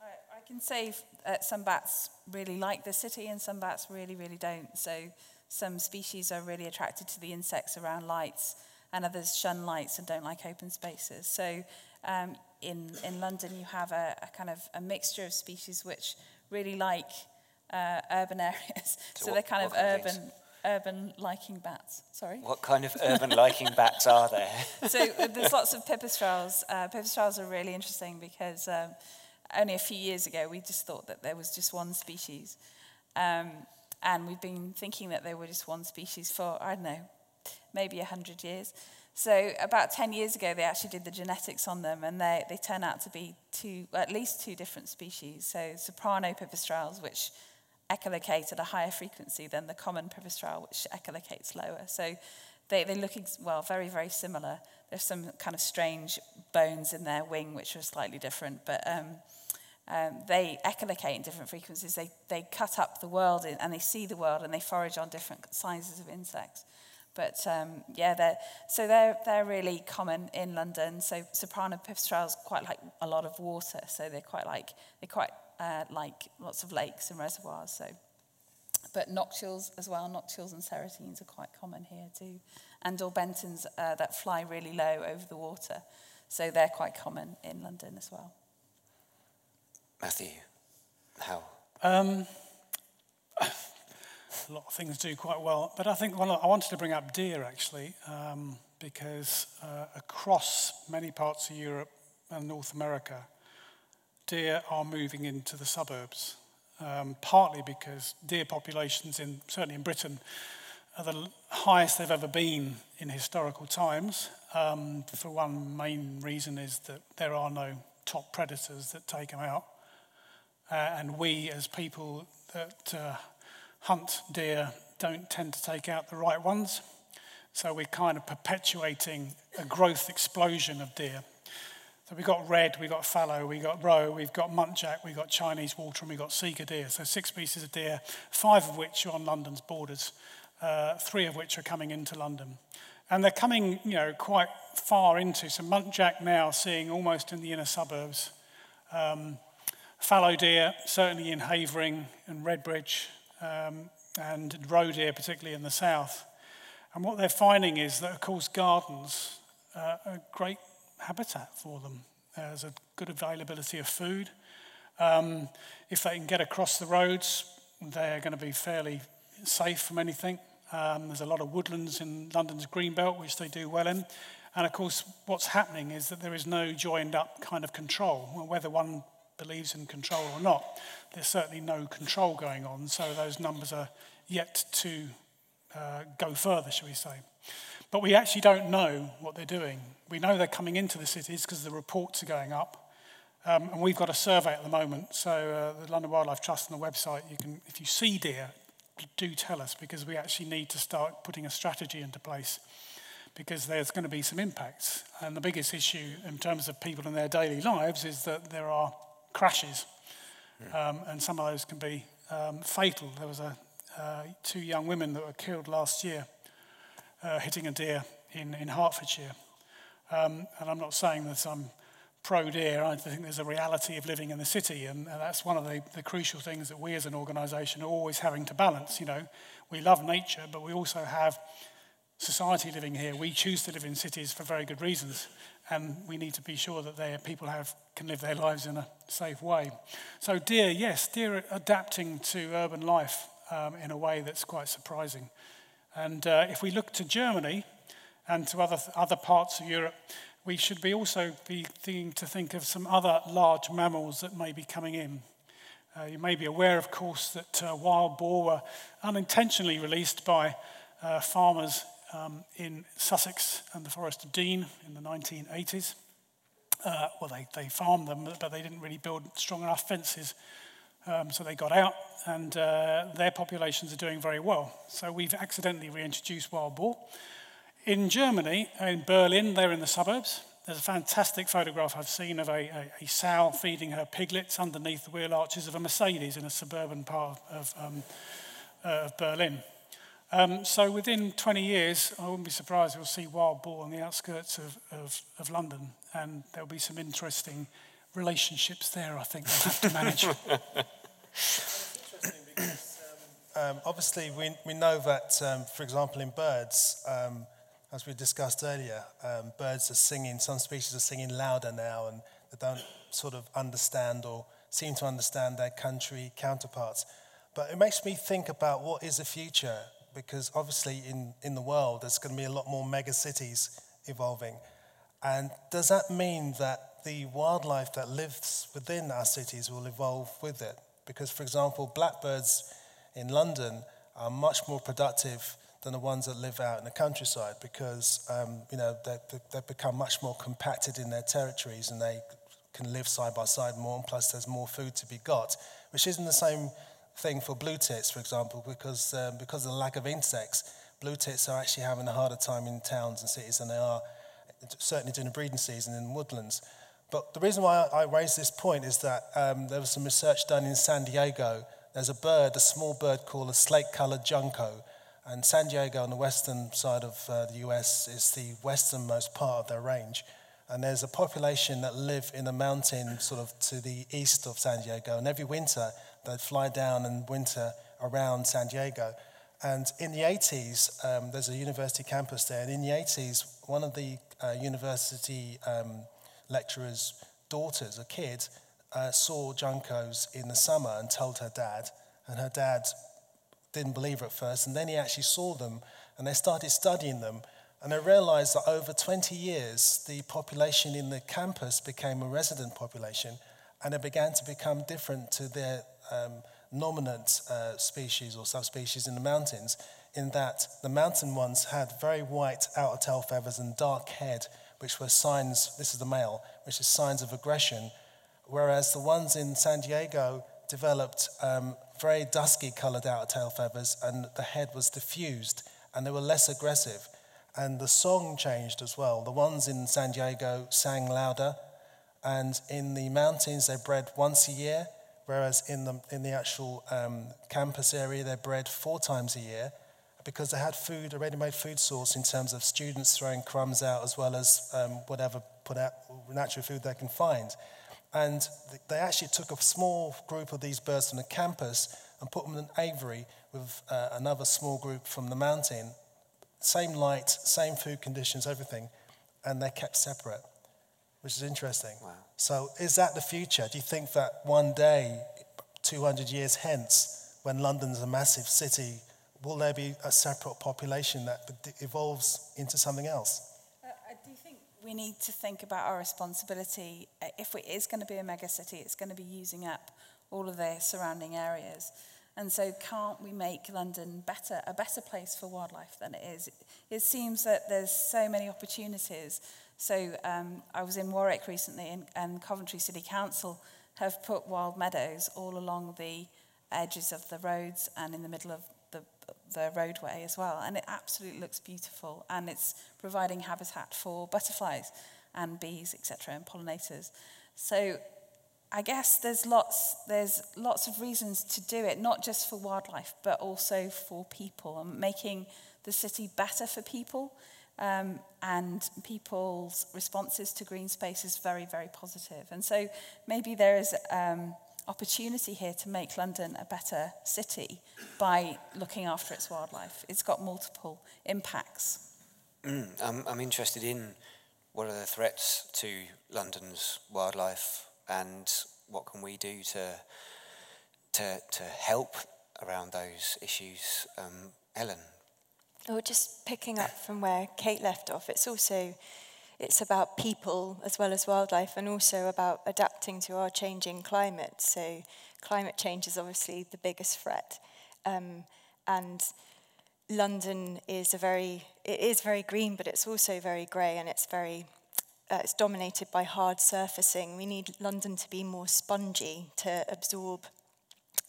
I, I can say uh, some bats really like the city and some bats really, really don't. So some species are really attracted to the insects around lights and others shun lights and don't like open spaces. So um, in, in London, you have a, a kind of a mixture of species which really like uh, urban areas. So, so what, they're kind of urban, urban liking bats. Sorry? What kind of urban liking bats are there? so uh, there's lots of pipistrelles. Uh, pipistrelles are really interesting because um, only a few years ago we just thought that there was just one species. Um, and we've been thinking that there were just one species for, I don't know, maybe a 100 years. So about 10 years ago, they actually did the genetics on them, and they, they turn out to be two, at least two different species. So soprano pipistrelles, which echolocate at a higher frequency than the common pipistrelle, which echolocates lower. So they, they look, well, very, very similar. There's some kind of strange bones in their wing, which are slightly different, but um, um, they echolocate in different frequencies. They, they cut up the world in, and they see the world and they forage on different sizes of insects. But um, yeah, they're, so they're, they're really common in London. So soprano pipistrelles quite like a lot of water. So they're quite like, they're quite uh, like lots of lakes and reservoirs. So, but noctules as well, noctules and serotines are quite common here too. And Daubenton's uh, that fly really low over the water. So they're quite common in London as well. Matthew, how? Um, a lot of things do quite well. But I think one I wanted to bring up deer actually, um, because uh, across many parts of Europe and North America, deer are moving into the suburbs. Um, partly because deer populations, in, certainly in Britain, are the highest they've ever been in historical times. Um, for one main reason is that there are no top predators that take them out. Uh, and we, as people that uh, hunt deer don't tend to take out the right ones. So we're kind of perpetuating a growth explosion of deer. So we've got red, we've got fallow, we've got roe, we've got muntjac, we've got Chinese water, and we've got sika deer. So six species of deer, five of which are on London's borders, uh, three of which are coming into London. And they're coming, you know, quite far into. So muntjac now seeing almost in the inner suburbs. Um, fallow deer, certainly in Havering and Redbridge, um, and roe deer, particularly in the south. And what they're finding is that, of course, gardens uh, are great habitat for them. There's a good availability of food. Um, if they can get across the roads, they're going to be fairly safe from anything. Um, there's a lot of woodlands in London's greenbelt, which they do well in. And of course, what's happening is that there is no joined up kind of control. Well, whether one believes in control or not, there's certainly no control going on. So those numbers are yet to uh, go further, shall we say. But we actually don't know what they're doing. We know they're coming into the cities because the reports are going up. Um, and we've got a survey at the moment. So uh, the London Wildlife Trust on the website, you can, if you see deer, do tell us because we actually need to start putting a strategy into place because there's going to be some impacts. And the biggest issue in terms of people in their daily lives is that there are crashes, um, and some of those can be um, fatal. There was a, uh, two young women that were killed last year uh, hitting a deer in, in Hertfordshire. Um, and I'm not saying that I'm pro deer. I think there's a reality of living in the city, and, and that's one of the, the crucial things that we as an organisation are always having to balance. You know, we love nature, but we also have society living here. We choose to live in cities for very good reasons and we need to be sure that their people have, can live their lives in a safe way. So, deer, yes, deer adapting to urban life um, in a way that's quite surprising. And uh, if we look to Germany and to other, other parts of Europe, we should be also be thinking to think of some other large mammals that may be coming in. Uh, you may be aware, of course, that uh, wild boar were unintentionally released by uh, farmers um, in Sussex and the Forest of Dean in the 1980s. Uh, well, they, they farmed them, but they didn't really build strong enough fences. Um, so they got out, and uh, their populations are doing very well. So we've accidentally reintroduced wild boar. In Germany, in Berlin, they're in the suburbs. There's a fantastic photograph I've seen of a, a, a sow feeding her piglets underneath the wheel arches of a Mercedes in a suburban part of, um, uh, of Berlin. Um, so within 20 years, I wouldn't be surprised we'll see wild boar on the outskirts of, of, of London, and there'll be some interesting relationships there, I think they'll have to manage. um, obviously, we, we know that, um, for example, in birds, um, as we discussed earlier, um, birds are singing, some species are singing louder now, and they don't sort of understand or seem to understand their country counterparts. But it makes me think about what is the future, because obviously in, in the world there's going to be a lot more mega cities evolving. And does that mean that the wildlife that lives within our cities will evolve with it? Because, for example, blackbirds in London are much more productive than the ones that live out in the countryside because um, you know they, they've become much more compacted in their territories and they can live side by side more. And plus, there's more food to be got, which isn't the same thing for blue tits, for example, because um, because of the lack of insects, blue tits are actually having a harder time in towns and cities than they are certainly during the breeding season in woodlands. But the reason why I raise this point is that um, there was some research done in San Diego. There's a bird, a small bird called a slate-colored junco, and San Diego on the western side of uh, the US is the westernmost part of their range. And there's a population that live in a mountain sort of to the east of San Diego. And every winter, they fly down and winter around San Diego. And in the 80s, um, there's a university campus there. And in the 80s, one of the uh, university um, lecturer's daughters, a kid, uh, saw Juncos in the summer and told her dad. And her dad didn't believe her at first. And then he actually saw them and they started studying them. And they realized that over 20 years, the population in the campus became a resident population and it began to become different to their um, nominant uh, species or subspecies in the mountains, in that the mountain ones had very white outer tail feathers and dark head which were signs, this is the male, which is signs of aggression, whereas the ones in San Diego developed um, very dusky colored outer tail feathers and the head was diffused and they were less aggressive. And the song changed as well. The ones in San Diego sang louder, and in the mountains they bred once a year, whereas in the, in the actual um, campus area they bred four times a year because they had food, a ready-made food source in terms of students throwing crumbs out as well as um, whatever put out natural food they can find. And they actually took a small group of these birds from the campus and put them in an aviary with uh, another small group from the mountain. Same light, same food conditions, everything. And they're kept separate, which is interesting. Wow. So, is that the future? Do you think that one day, 200 years hence, when London's a massive city, will there be a separate population that evolves into something else? Uh, I do think we need to think about our responsibility. Uh, if it is going to be a megacity, it's going to be using up all of the surrounding areas. And so, can't we make London better, a better place for wildlife than it is? It, it seems that there's so many opportunities. So, um, I was in Warwick recently, and, and Coventry City Council have put wild meadows all along the edges of the roads and in the middle of the roadway as well. And it absolutely looks beautiful. And it's providing habitat for butterflies and bees, etc., and pollinators. So I guess there's lots, there's lots of reasons to do it, not just for wildlife, but also for people and making the city better for people. Um, and people's responses to green space is very, very positive. And so maybe there is um, opportunity here to make London a better city by looking after its wildlife. It's got multiple impacts. Mm, I'm, I'm interested in what are the threats to London's wildlife and what can we do to, to, to help around those issues. Um, Helen? Or just picking up from where Kate left off, it's also it's about people as well as wildlife and also about adapting to our changing climate. So climate change is obviously the biggest threat. Um, and London is a very, it is very green, but it's also very grey and it's very, uh, it's dominated by hard surfacing. We need London to be more spongy to absorb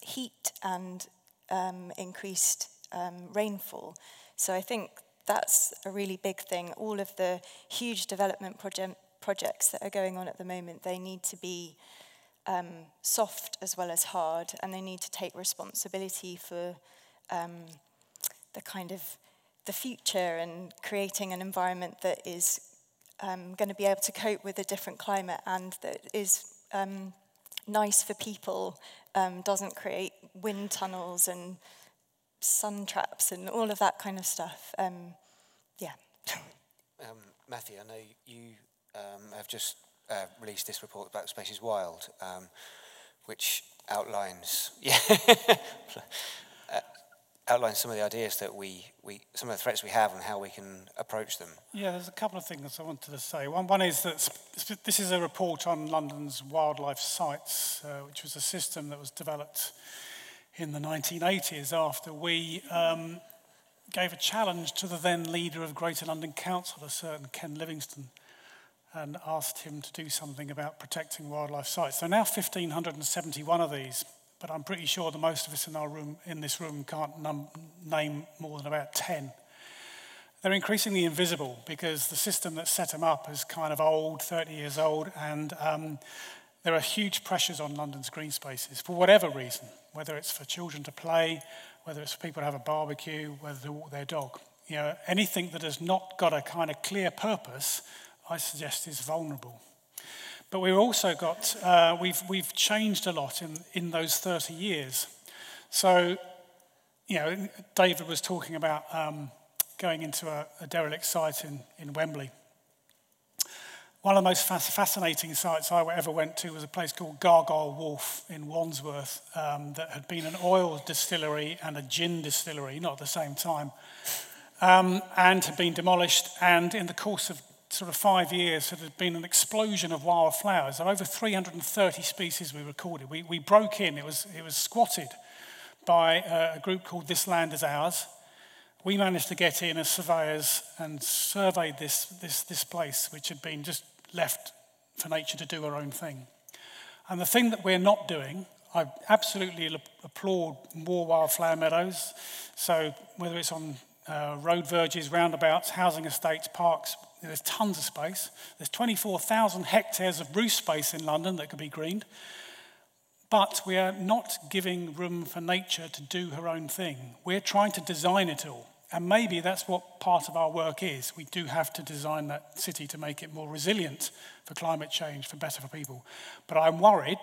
heat and um, increased um, rainfall. So I think that's a really big thing. All of the huge development project, projects that are going on at the moment, they need to be um, soft as well as hard, and they need to take responsibility for um, the kind of the future and creating an environment that is um, going to be able to cope with a different climate and that is um, nice for people, um, doesn't create wind tunnels and sun traps and all of that kind of stuff. Um, yeah, Um, Matthew, I know you um, have just uh, released this report about Spaces Wild, um, which outlines, yeah, uh, outlines some of the ideas that we, we, some of the threats we have and how we can approach them. Yeah, there's a couple of things I wanted to say. One, one is that this is a report on London's wildlife sites, uh, which was a system that was developed in the 1980s after we um, gave a challenge to the then leader of Greater London Council, a certain Ken Livingstone, and asked him to do something about protecting wildlife sites. Are now 1,571 of these, but I'm pretty sure that most of us in, our room, in this room can't num- name more than about 10. They're increasingly invisible because the system that set them up is kind of old, 30 years old, and um, there are huge pressures on London's green spaces for whatever reason, whether it's for children to play, whether it's for people to have a barbecue, whether to walk their dog. You know, anything that has not got a kind of clear purpose, I suggest is vulnerable. But we've also got, uh, we've, we've changed a lot in, in those 30 years. So, you know, David was talking about um, going into a, a derelict site in, in Wembley. One of the most fascinating sites I ever went to was a place called Gargoyle Wharf in Wandsworth um, that had been an oil distillery and a gin distillery, not at the same time, um, and had been demolished. And in the course of sort of five years, there had been an explosion of wildflowers. There are over 330 species we recorded. We, we broke in, it was, it was squatted by a, a group called This Land Is Ours. We managed to get in as surveyors and surveyed this, this, this place, which had been just left for nature to do her own thing. And the thing that we're not doing, I absolutely applaud more wildflower meadows. So whether it's on uh, road verges, roundabouts, housing estates, parks, there's tons of space. There's 24,000 hectares of roof space in London that could be greened. But we are not giving room for nature to do her own thing. We're trying to design it all. And maybe that's what part of our work is. We do have to design that city to make it more resilient for climate change, for better for people. But I'm worried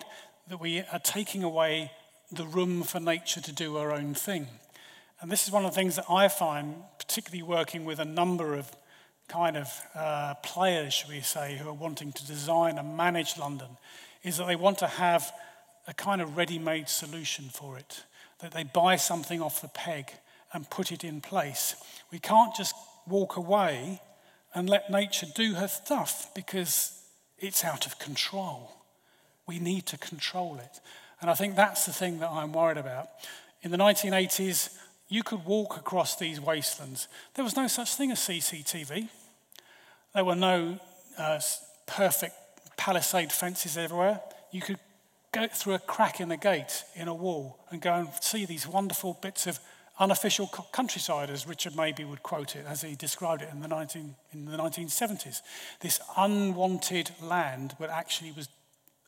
that we are taking away the room for nature to do her own thing. And this is one of the things that I find, particularly working with a number of kind of uh, players, should we say, who are wanting to design and manage London, is that they want to have a kind of ready made solution for it, that they buy something off the peg and put it in place. We can't just walk away and let nature do her stuff because it's out of control. We need to control it. And I think that's the thing that I'm worried about. In the 1980s, you could walk across these wastelands. There was no such thing as CCTV. There were no uh, perfect palisade fences everywhere. You could go through a crack in the gate in a wall and go and see these wonderful bits of unofficial countryside, as Richard Mabey would quote it, as he described it in the, 19, in the 1970s. This unwanted land, but actually was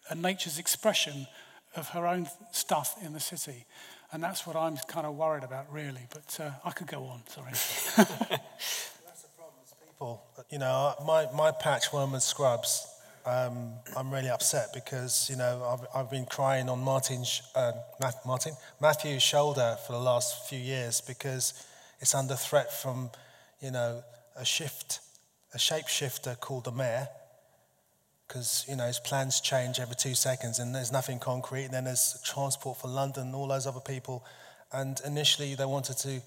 a nature's expression of her own stuff in the city. And that's what I'm kind of worried about, really. But uh, I could go on, sorry. that's the problem, people. You know, my, my patch Wormwood Scrubs um, I'm really upset because you know I've, I've been crying on Martin's uh, Martin Matthew's shoulder for the last few years because it's under threat from you know a shift, a shapeshifter called the mayor. Because you know his plans change every two seconds, and there's nothing concrete. And then there's transport for London, and all those other people. And initially they wanted to.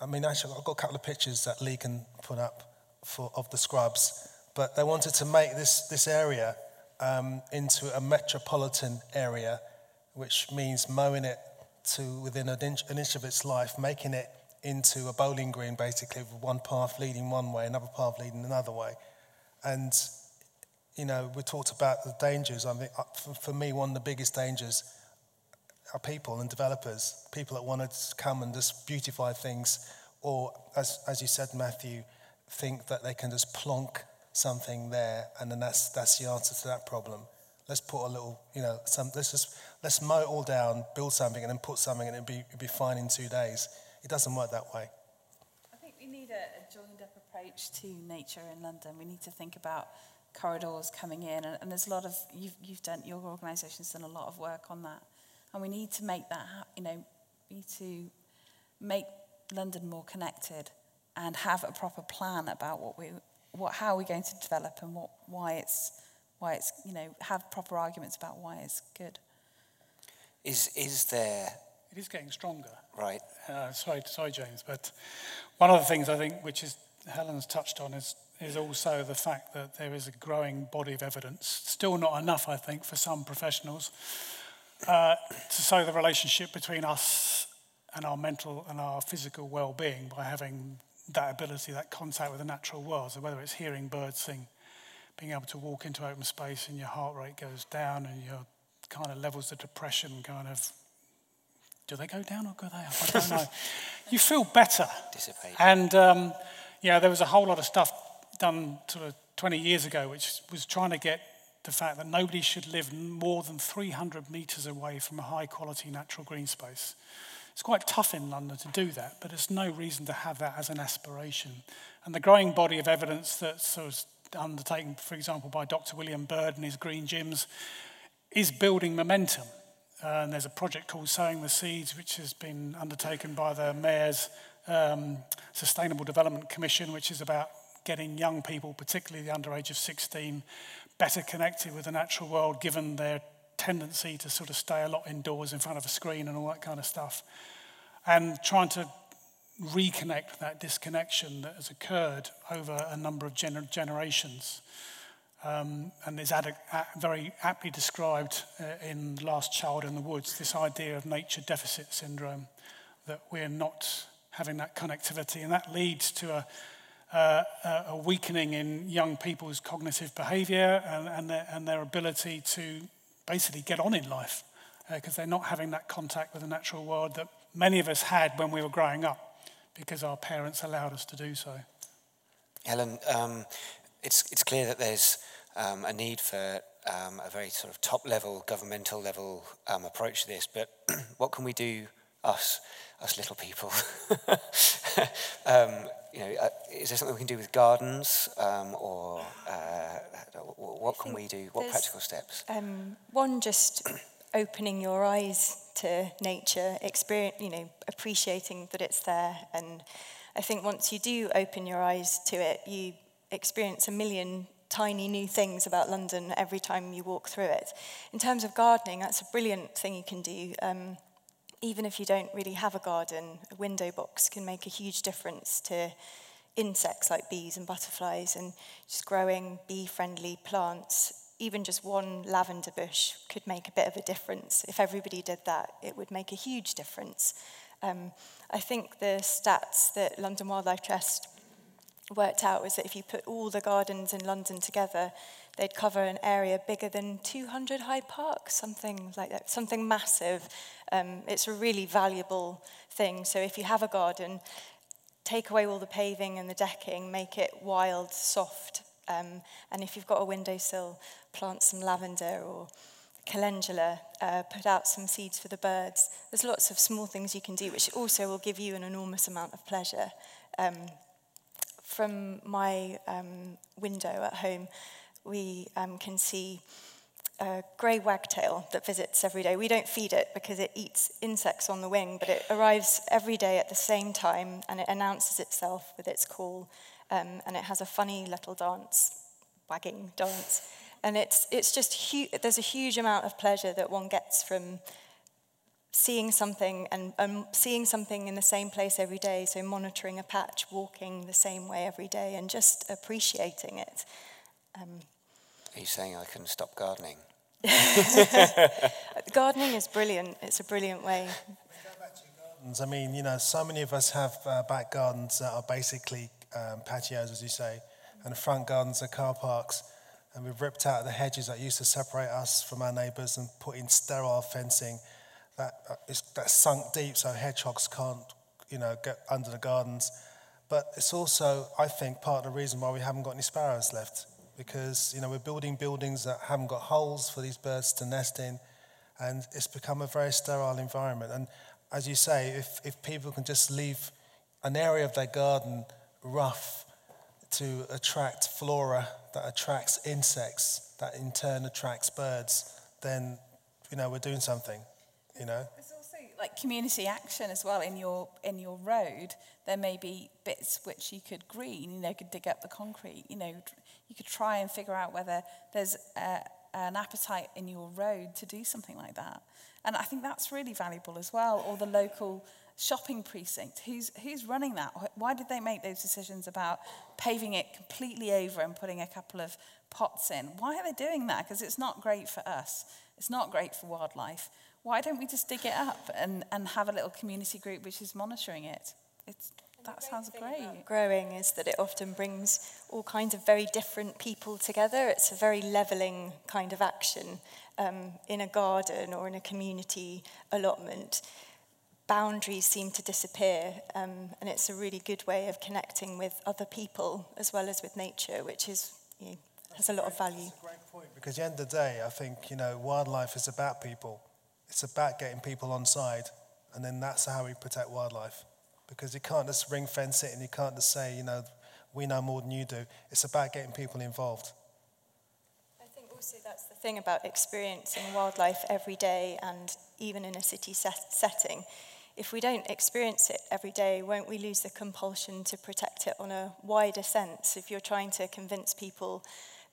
I mean, actually, I've got a couple of pictures that Lee can put up for, of the scrubs but they wanted to make this, this area um, into a metropolitan area, which means mowing it to within an inch, an inch of its life, making it into a bowling green, basically, with one path leading one way, another path leading another way. And, you know, we talked about the dangers. I mean, uh, for me, one of the biggest dangers are people and developers, people that want to come and just beautify things, or, as, as you said, Matthew, think that they can just plonk something there, and then that's, that's the answer to that problem. Let's put a little, you know, some, let's just, let's mow it all down, build something, and then put something, and it'll be, it'll be fine in two days. It doesn't work that way. I think we need a, a joined up approach to nature in London. We need to think about corridors coming in, and, and there's a lot of, you've, you've done, your organisation's done a lot of work on that. And we need to make that, you know, we need to make London more connected and have a proper plan about what we, what, how are we're going to develop and what, why it's, why it's, you know, have proper arguments about why it's good. Is, is there... It is getting stronger. Right. Uh, sorry, sorry, James, but one of the things I think, which is Helen's touched on, is is also the fact that there is a growing body of evidence, still not enough, I think, for some professionals, uh, to show the relationship between us and our mental and our physical well-being by having that ability, that contact with the natural world. So whether it's hearing birds sing, being able to walk into open space and your heart rate goes down and your kind of levels of depression kind of do they go down or go they up? I don't know. you feel better. Dissipate. And um, yeah, there was a whole lot of stuff done sort of 20 years ago, which was trying to get the fact that nobody should live more than 300 metres away from a high quality natural green space. It's quite tough in London to do that, but there's no reason to have that as an aspiration. And the growing body of evidence that's of undertaken, for example, by Dr. William Bird and his green gyms, is building momentum. Uh, and there's a project called Sowing the Seeds, which has been undertaken by the Mayor's um, Sustainable Development Commission, which is about getting young people, particularly the under age of 16, better connected with the natural world, given their tendency to sort of stay a lot indoors in front of a screen and all that kind of stuff. And trying to reconnect that disconnection that has occurred over a number of gener- generations. Um, and is ad- very aptly described uh, in Last Child in the Woods, this idea of nature deficit syndrome, that we're not having that connectivity. And that leads to a, uh, a weakening in young people's cognitive behavior and, and, their, and their ability to basically get on in life because uh, they're not having that contact with the natural world that many of us had when we were growing up because our parents allowed us to do so. Helen, um, it's, it's clear that there's um, a need for um, a very sort of top level, governmental level um, approach to this, but what can we do, us, us little people? You know, uh, is there something we can do with gardens, um, or uh, what can we do? What practical steps? Um, one, just opening your eyes to nature, experience, you know, appreciating that it's there, and I think once you do open your eyes to it, you experience a million tiny new things about London every time you walk through it. In terms of gardening, that's a brilliant thing you can do. Um, even if you don't really have a garden, a window box can make a huge difference to insects like bees and butterflies and just growing bee-friendly plants. Even just one lavender bush could make a bit of a difference. If everybody did that, it would make a huge difference. Um, I think the stats that London Wildlife Trust worked out was that if you put all the gardens in London together, they'd cover an area bigger than 200 Hyde Park, something like that, something massive. Um, it's a really valuable thing. So if you have a garden, take away all the paving and the decking, make it wild, soft. Um, and if you've got a windowsill, plant some lavender or calendula, uh, put out some seeds for the birds. There's lots of small things you can do, which also will give you an enormous amount of pleasure. Um, from my um, window at home, we um, can see a grey wagtail that visits every day. We don't feed it because it eats insects on the wing, but it arrives every day at the same time and it announces itself with its call. Um, and it has a funny little dance, wagging dance. And it's, it's just, hu- there's a huge amount of pleasure that one gets from seeing something and um, seeing something in the same place every day. So monitoring a patch, walking the same way every day, and just appreciating it. Um, Are you saying I can stop gardening? gardening is brilliant. It's a brilliant way. I mean, you know, so many of us have uh, back gardens that are basically um, patios, as you say, and the front gardens are car parks. And we've ripped out the hedges that used to separate us from our neighbours and put in sterile fencing that uh, is that's sunk deep so hedgehogs can't, you know, get under the gardens. But it's also, I think, part of the reason why we haven't got any sparrows left because you know we're building buildings that haven't got holes for these birds to nest in, and it's become a very sterile environment. And as you say, if, if people can just leave an area of their garden rough to attract flora that attracts insects, that in turn attracts birds, then you know we're doing something. You know. Also like community action as well in your in your road there may be bits which you could green you know could dig up the concrete you know you could try and figure out whether there's a, an appetite in your road to do something like that. And i think that's really valuable as well or the local shopping precinct. Who's who's running that? Why did they make those decisions about paving it completely over and putting a couple of pots in? Why are they doing that? Because it's not great for us. It's not great for wildlife. Why don't we just dig it up and, and have a little community group which is monitoring it? It's, that sounds great. Growing is that it often brings all kinds of very different people together. It's a very levelling kind of action um, in a garden or in a community allotment. Boundaries seem to disappear, um, and it's a really good way of connecting with other people as well as with nature, which is you know, has a lot of value. That's a great point because at the end of the day, I think you know wildlife is about people. It's about getting people on side, and then that's how we protect wildlife. Because you can't just ring fence it and you can't just say, you know, we know more than you do. It's about getting people involved. I think also that's the thing about experiencing wildlife every day and even in a city set- setting. If we don't experience it every day, won't we lose the compulsion to protect it on a wider sense? If you're trying to convince people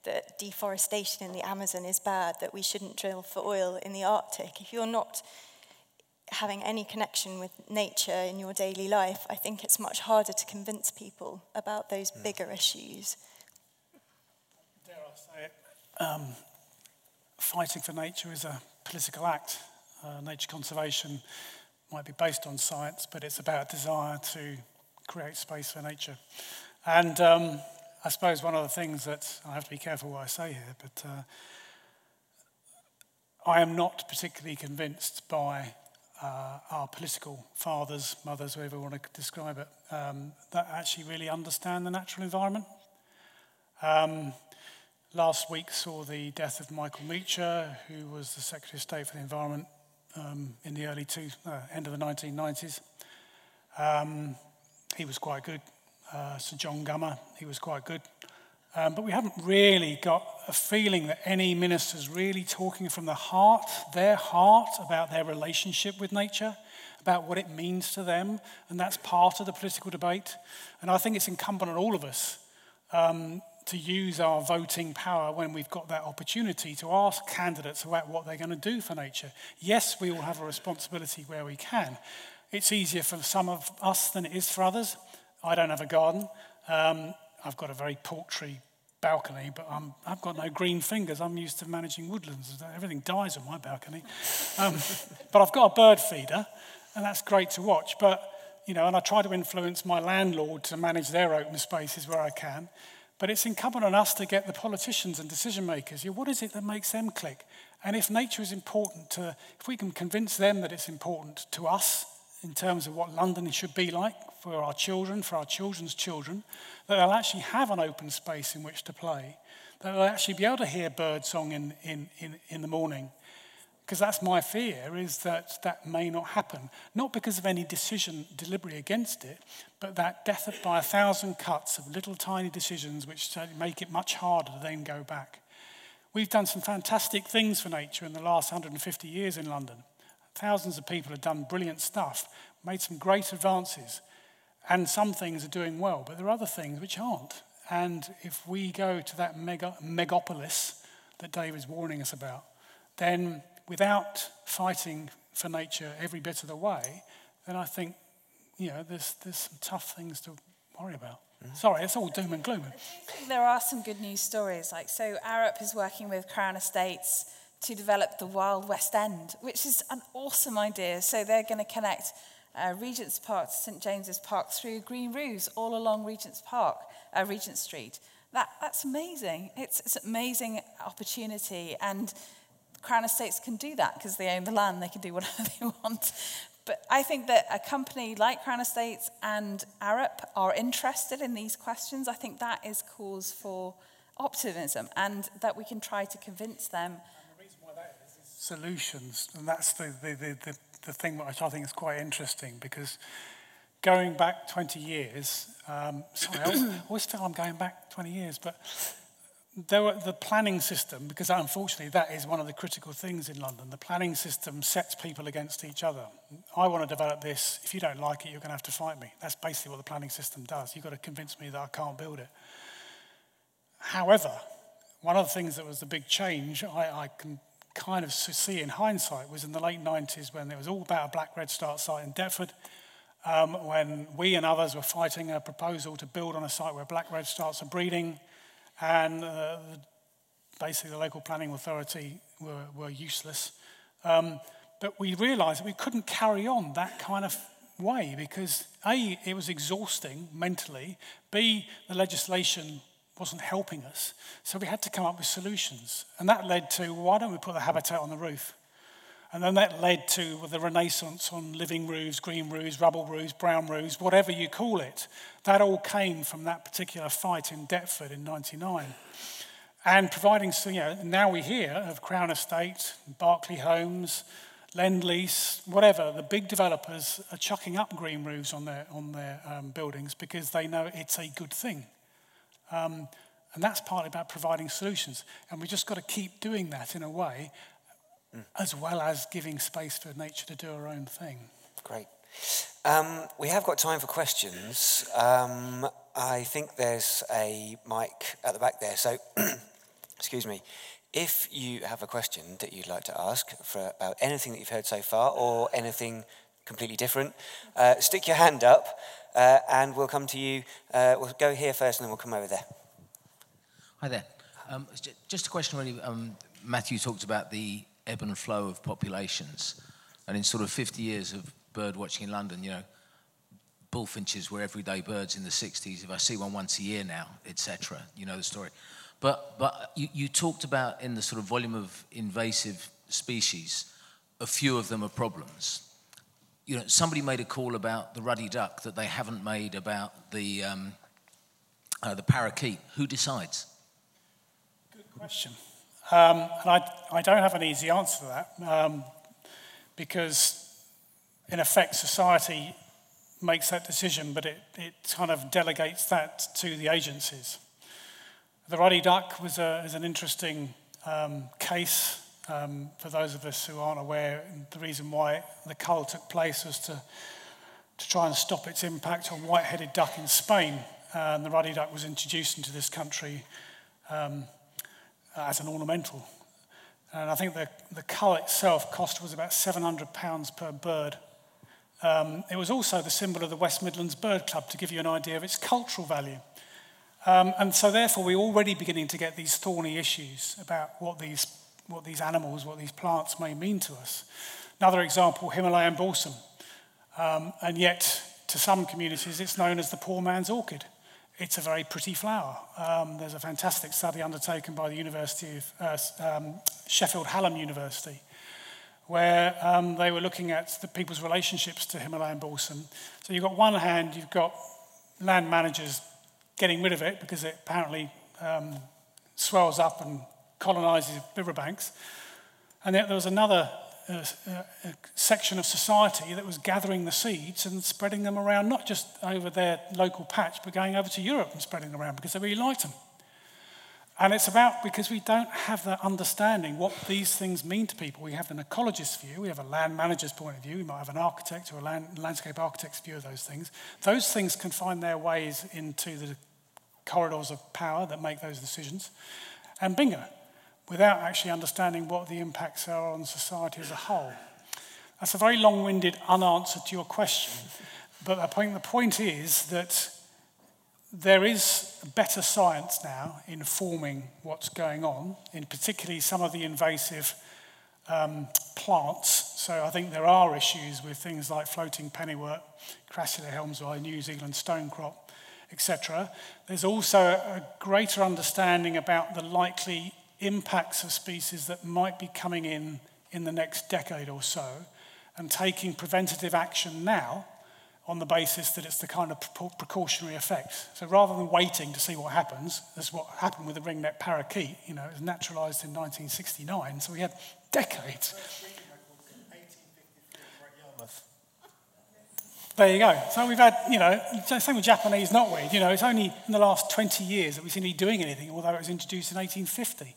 that deforestation in the Amazon is bad, that we shouldn't drill for oil in the Arctic. If you're not having any connection with nature in your daily life, I think it's much harder to convince people about those mm. bigger issues. Dare I say it? Um, fighting for nature is a political act. Uh, nature conservation might be based on science, but it's about desire to create space for nature. And um, I suppose one of the things that I have to be careful what I say here, but uh, I am not particularly convinced by uh, our political fathers, mothers, whoever you want to describe it, um, that actually really understand the natural environment. Um, last week saw the death of Michael Meacher, who was the Secretary of State for the Environment um, in the early two, uh, end of the 1990s. Um, he was quite good uh, Sir John Gummer. He was quite good. Um, but we haven't really got a feeling that any minister's really talking from the heart, their heart, about their relationship with nature, about what it means to them. And that's part of the political debate. And I think it's incumbent on all of us um, to use our voting power when we've got that opportunity to ask candidates about what they're going to do for nature. Yes, we all have a responsibility where we can. It's easier for some of us than it is for others. I don't have a garden. Um, I've got a very paltry balcony, but i have got no green fingers. I'm used to managing woodlands. Everything dies on my balcony. Um, but I've got a bird feeder, and that's great to watch. But, you know, and I try to influence my landlord to manage their open spaces where I can. But it's incumbent on us to get the politicians and decision makers. You know, what is it that makes them click? And if nature is important to, if we can convince them that it's important to us in terms of what London should be like for our children, for our children's children, that they'll actually have an open space in which to play, that they'll actually be able to hear bird song in, in, in, in the morning. Because that's my fear, is that that may not happen. Not because of any decision deliberately against it, but that death by a thousand cuts of little tiny decisions which make it much harder to then go back. We've done some fantastic things for nature in the last 150 years in London. Thousands of people have done brilliant stuff, made some great advances, and some things are doing well, but there are other things which aren't. And if we go to that mega, megapolis that Dave is warning us about, then without fighting for nature every bit of the way, then I think you know there's, there's some tough things to worry about. Mm-hmm. Sorry, it's all doom and gloom. There are some good news stories. Like so, Arup is working with Crown Estates to develop the Wild West End, which is an awesome idea. So they're going to connect uh, Regent's Park to St James's Park through green roofs all along Regent's Park, uh, Regent Street. That, that's amazing. It's, it's an amazing opportunity. And Crown Estates can do that because they own the land. They can do whatever they want. But I think that a company like Crown Estates and Arup are interested in these questions. I think that is cause for optimism and that we can try to convince them solutions. And that's the, the, the, the, the thing which I think is quite interesting because going back 20 years, um, sorry, I always feel I'm going back 20 years, but there were the planning system, because unfortunately that is one of the critical things in London. The planning system sets people against each other. I want to develop this. If you don't like it, you're going to have to fight me. That's basically what the planning system does. You've got to convince me that I can't build it. However, one of the things that was the big change I, I can kind of see in hindsight was in the late 90s when it was all about a black redstart site in Deptford. Um, when we and others were fighting a proposal to build on a site where black redstarts are breeding, and uh, basically the local planning authority were, were useless. Um, but we realized that we couldn't carry on that kind of way because A, it was exhausting mentally, B, the legislation wasn't helping us. So we had to come up with solutions. And that led to why don't we put the habitat on the roof? And then that led to the renaissance on living roofs, green roofs, rubble roofs, brown roofs, whatever you call it. That all came from that particular fight in Deptford in 99. And providing, you know, now we hear of Crown Estate, Berkeley Homes, Lend Lease, whatever, the big developers are chucking up green roofs on their, on their um, buildings because they know it's a good thing. Um, and that's partly about providing solutions. And we've just got to keep doing that in a way mm. as well as giving space for nature to do her own thing. Great. Um, we have got time for questions. Um, I think there's a mic at the back there. So, excuse me. If you have a question that you'd like to ask for about anything that you've heard so far or anything completely different, uh, stick your hand up uh, and we'll come to you. Uh, we'll go here first and then we'll come over there. Hi there. Um, just a question, really. Um, Matthew talked about the ebb and flow of populations. And in sort of 50 years of bird watching in London, you know, bullfinches were everyday birds in the 60s. If I see one once a year now, etc., you know the story. But, but you, you talked about in the sort of volume of invasive species, a few of them are problems. You know, somebody made a call about the ruddy duck that they haven't made about the, um, uh, the parakeet. Who decides? Good question. Um, and I, I don't have an easy answer to that um, because, in effect, society makes that decision, but it, it kind of delegates that to the agencies. The ruddy duck was, a, is an interesting um, case um, for those of us who aren't aware. The reason why the cull took place was to, to try and stop its impact on white headed duck in Spain. Uh, and the ruddy duck was introduced into this country um, as an ornamental. And I think the, the cull itself cost was about £700 per bird. Um, it was also the symbol of the West Midlands Bird Club to give you an idea of its cultural value. Um, and so, therefore, we're already beginning to get these thorny issues about what these, what these animals, what these plants may mean to us. Another example Himalayan balsam. Um, and yet, to some communities, it's known as the poor man's orchid it's a very pretty flower. Um, there's a fantastic study undertaken by the University of uh, um, Sheffield Hallam University, where um, they were looking at the people's relationships to Himalayan balsam. So you've got one hand, you've got land managers getting rid of it because it apparently um, swells up and colonizes riverbanks. And yet there was another uh, a, a, uh, uh, section of society that was gathering the seeds and spreading them around, not just over their local patch, but going over to Europe and spreading them around because they really liked them. And it's about because we don't have that understanding what these things mean to people. We have an ecologist's view, we have a land manager's point of view, we might have an architect or a land, landscape architect's view of those things. Those things can find their ways into the corridors of power that make those decisions. And bingo, without actually understanding what the impacts are on society as a whole. That's a very long winded unanswer to your question. But the point, the point is that there is better science now informing what's going on, in particularly some of the invasive um, plants. So I think there are issues with things like floating pennywort, Crassula helmsii, New Zealand stonecrop, etc. There's also a greater understanding about the likely impacts of species that might be coming in in the next decade or so and taking preventative action now on the basis that it's the kind of precautionary effect. So rather than waiting to see what happens, that's what happened with the ringneck parakeet. You know, it was naturalized in 1969, so we had decades. There you go. So we've had, you know, same with Japanese knotweed. You know, it's only in the last 20 years that we've seen it doing anything, although it was introduced in 1850.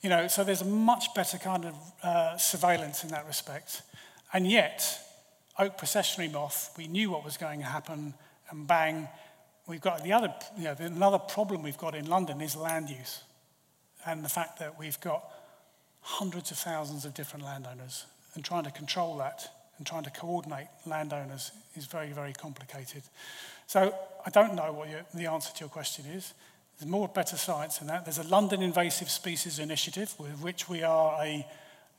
You know, so there's a much better kind of uh, surveillance in that respect. And yet, oak processionary moth, we knew what was going to happen, and bang, we've got the other, you know, another problem we've got in London is land use. And the fact that we've got hundreds of thousands of different landowners, and trying to control that and trying to coordinate landowners is very, very complicated. So I don't know what your, the answer to your question is. There's more better science than that. There's a London Invasive Species Initiative, with which we are a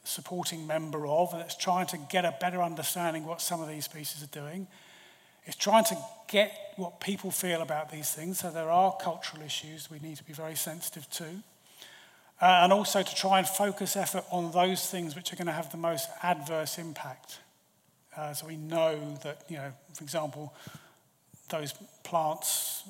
supporting member of, and it's trying to get a better understanding what some of these species are doing. It's trying to get what people feel about these things. So there are cultural issues we need to be very sensitive to. Uh, and also to try and focus effort on those things which are going to have the most adverse impact. Uh, so we know that, you know, for example, those plants,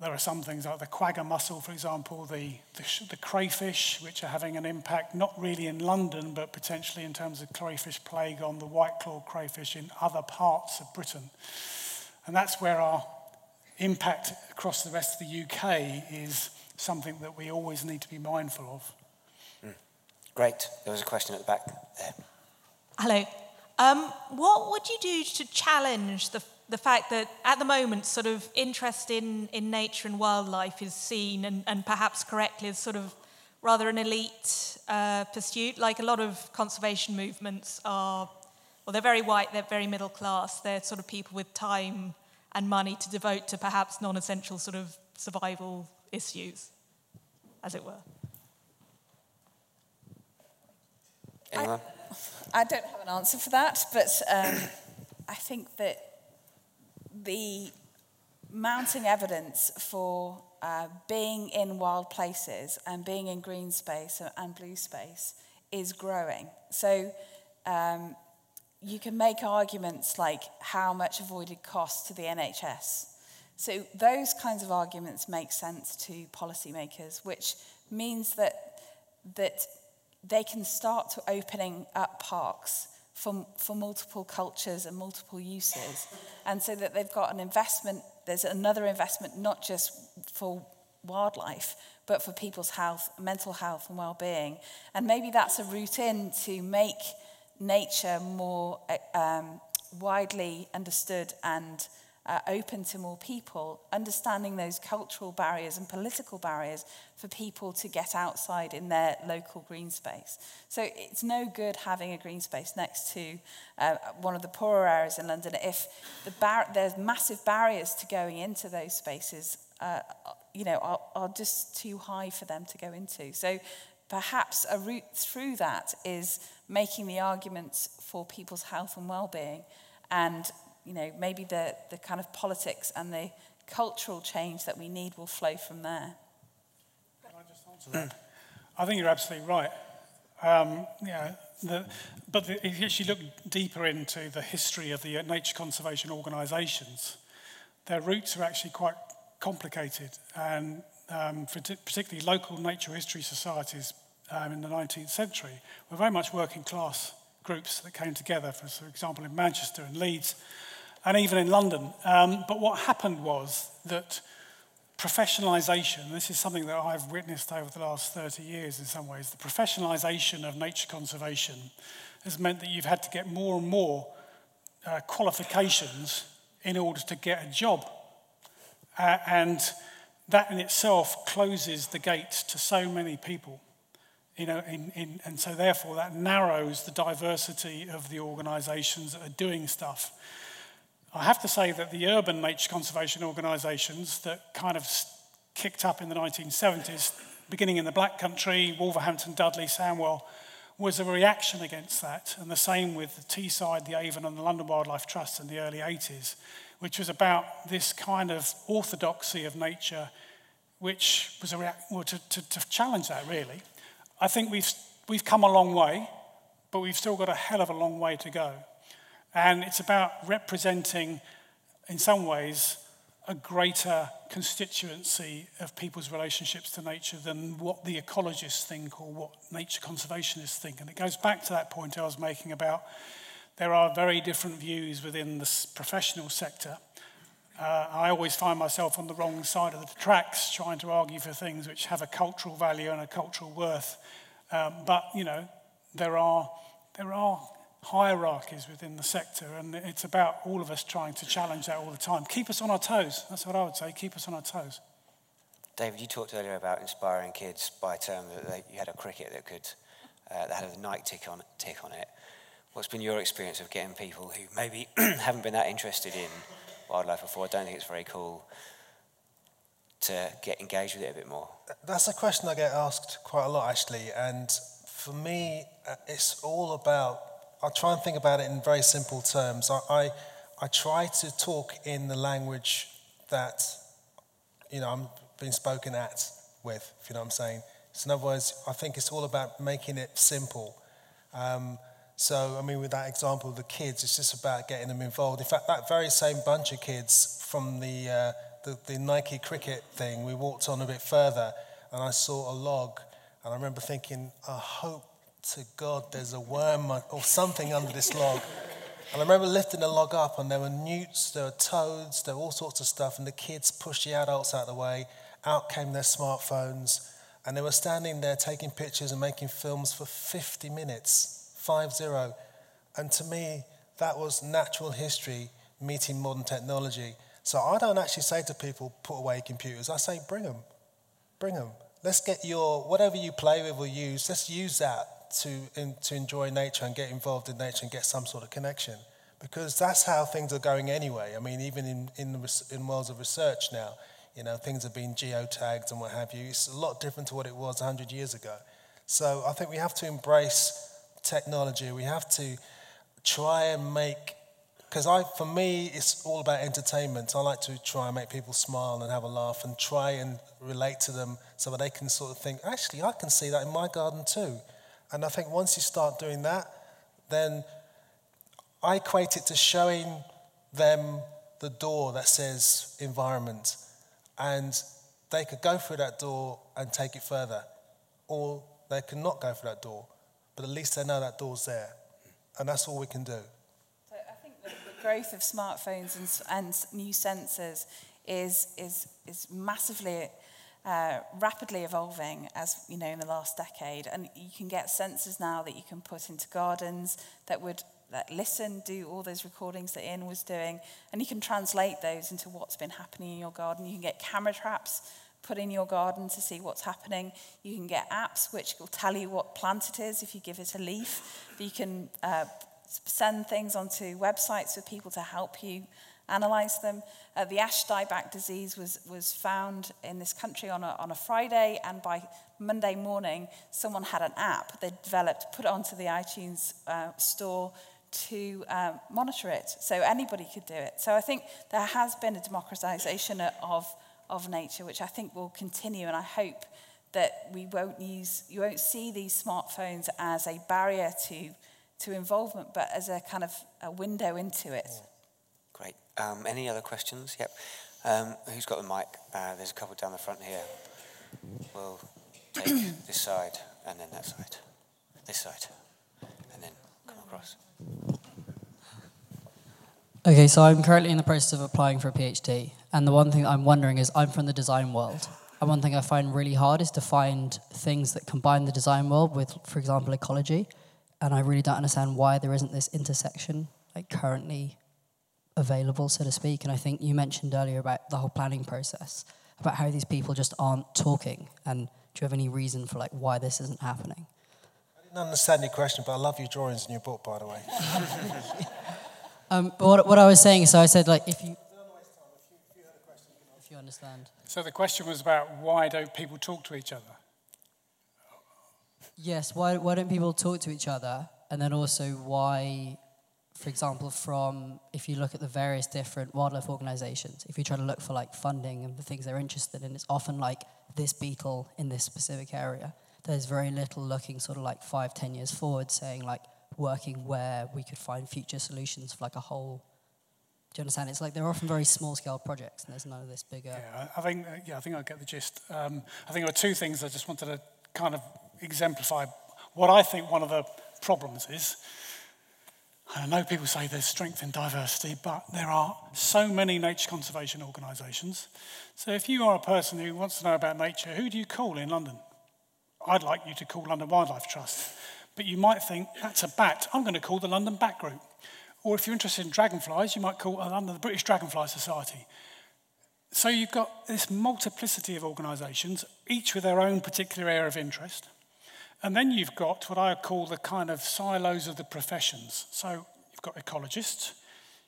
there are some things like the quagga mussel, for example, the, the, the, crayfish, which are having an impact not really in London, but potentially in terms of crayfish plague on the white claw crayfish in other parts of Britain. And that's where our impact across the rest of the UK is something that we always need to be mindful of. Mm. Great. There was a question at the back there. Hello. Um, what would you do to challenge the, the fact that at the moment, sort of interest in, in nature and wildlife is seen, and, and perhaps correctly, as sort of rather an elite uh, pursuit? Like a lot of conservation movements are, well, they're very white, they're very middle class, they're sort of people with time and money to devote to perhaps non essential sort of survival issues, as it were. Anyone? I, don't have an answer for that, but um, I think that the mounting evidence for uh, being in wild places and being in green space and blue space is growing. So um, you can make arguments like how much avoided cost to the NHS. So those kinds of arguments make sense to policymakers, which means that that they can start to opening up parks for, for multiple cultures and multiple uses. And so that they've got an investment, there's another investment not just for wildlife, but for people's health, mental health and well-being. And maybe that's a route in to make nature more um, widely understood and uh, open to more people, understanding those cultural barriers and political barriers for people to get outside in their local green space. So it's no good having a green space next to uh, one of the poorer areas in London if the bar- there's massive barriers to going into those spaces, uh, you know, are, are just too high for them to go into. So perhaps a route through that is making the arguments for people's health and well-being and you know, maybe the, the kind of politics and the cultural change that we need will flow from there. Can I just answer that? I think you're absolutely right. Um, yeah, the, but the, if you actually look deeper into the history of the nature conservation organisations, their roots are actually quite complicated. And um, particularly local nature history societies um, in the 19th century were very much working class groups that came together, for, for example, in Manchester and Leeds, and even in London. Um, but what happened was that professionalisation, this is something that I've witnessed over the last 30 years in some ways, the professionalisation of nature conservation has meant that you've had to get more and more uh, qualifications in order to get a job. Uh, and that in itself closes the gates to so many people. You know, in, in, and so therefore that narrows the diversity of the organisations that are doing stuff. I have to say that the urban nature conservation organisations that kind of kicked up in the 1970s, beginning in the Black Country, Wolverhampton, Dudley, Sandwell, was a reaction against that. And the same with the Teesside, the Avon, and the London Wildlife Trust in the early 80s, which was about this kind of orthodoxy of nature, which was a react- well, to, to, to challenge that, really. I think we've, we've come a long way, but we've still got a hell of a long way to go. And it's about representing, in some ways, a greater constituency of people's relationships to nature than what the ecologists think or what nature conservationists think. And it goes back to that point I was making about there are very different views within the professional sector. Uh, I always find myself on the wrong side of the tracks trying to argue for things which have a cultural value and a cultural worth. Um, but, you know, there are, there are hierarchies within the sector, and it's about all of us trying to challenge that all the time. Keep us on our toes. That's what I would say. Keep us on our toes. David, you talked earlier about inspiring kids by term that they, you had a cricket that could uh, that had a Nike tick on tick on it. What's been your experience of getting people who maybe haven't been that interested in wildlife before? I don't think it's very cool to get engaged with it a bit more. That's a question I get asked quite a lot, actually. And for me, uh, it's all about. I try and think about it in very simple terms. I, I, I try to talk in the language that you know I'm being spoken at with, if you know what I'm saying. So in other words, I think it's all about making it simple. Um, so, I mean, with that example of the kids, it's just about getting them involved. In fact, that very same bunch of kids from the, uh, the, the, Nike cricket thing, we walked on a bit further and I saw a log. And I remember thinking, I hope to God there's a worm or something under this log. And I remember lifting the log up and there were newts, there were toads, there were all sorts of stuff. And the kids pushed the adults out of the way out came their smartphones, and they were standing there taking pictures and making films for 50 minutes, five zero. And to me, that was natural history meeting modern technology. So I don't actually say to people, put away computers. I say, bring them, bring them. Let's get your, whatever you play with or use, let's use that to, in, to enjoy nature and get involved in nature and get some sort of connection. Because that's how things are going anyway. I mean, even in, in, in worlds of research now, you know, things have been geotagged and what have you. It's a lot different to what it was 100 years ago. So I think we have to embrace technology. We have to try and make, because I, for me, it's all about entertainment. I like to try and make people smile and have a laugh and try and relate to them so that they can sort of think, actually, I can see that in my garden too. And I think once you start doing that, then I equate it to showing them the door that says environment and they could go through that door and take it further, or they could not go through that door, but at least they know that door's there, and that's all we can do. So I think the, the growth of smartphones and, and new sensors is, is, is massively uh, rapidly evolving as you know in the last decade and you can get sensors now that you can put into gardens that would that listen, do all those recordings that Ian was doing, and you can translate those into what's been happening in your garden. You can get camera traps put in your garden to see what's happening. You can get apps which will tell you what plant it is if you give it a leaf. You can uh, send things onto websites for people to help you analyze them. Uh, the ash dieback disease was, was found in this country on a, on a Friday, and by Monday morning, someone had an app they developed, put it onto the iTunes uh, store to um, monitor it. So anybody could do it. So I think there has been a democratization of, of nature, which I think will continue. And I hope that we won't use, you won't see these smartphones as a barrier to, to involvement, but as a kind of a window into it. Great. Um, any other questions? Yep. Um, who's got the mic? Uh, there's a couple down the front here. We'll take this side and then that side. This side. And then come across. Okay, so I'm currently in the process of applying for a PhD, and the one thing I'm wondering is I'm from the design world. And one thing I find really hard is to find things that combine the design world with, for example, ecology. And I really don't understand why there isn't this intersection like currently available, so to speak. And I think you mentioned earlier about the whole planning process, about how these people just aren't talking. And do you have any reason for like why this isn't happening? I didn't understand your question, but I love your drawings in your book, by the way. um, but what, what I was saying, so I said, like, if you, if you understand. So the question was about why don't people talk to each other? Yes, why, why don't people talk to each other? And then also why, for example, from if you look at the various different wildlife organizations, if you try to look for like funding and the things they're interested in, it's often like this beetle in this specific area there's very little looking sort of like five, ten years forward, saying like working where we could find future solutions for like a whole. Do you understand? It's like they're often very small scale projects, and there's none of this bigger. Yeah, I think yeah, I think I get the gist. Um, I think there are two things I just wanted to kind of exemplify. What I think one of the problems is, And I know people say there's strength in diversity, but there are so many nature conservation organisations. So if you are a person who wants to know about nature, who do you call in London? I'd like you to call London Wildlife Trust. But you might think, that's a bat. I'm going to call the London Bat Group. Or if you're interested in dragonflies, you might call uh, London the British Dragonfly Society. So you've got this multiplicity of organisations, each with their own particular area of interest. And then you've got what I call the kind of silos of the professions. So you've got ecologists,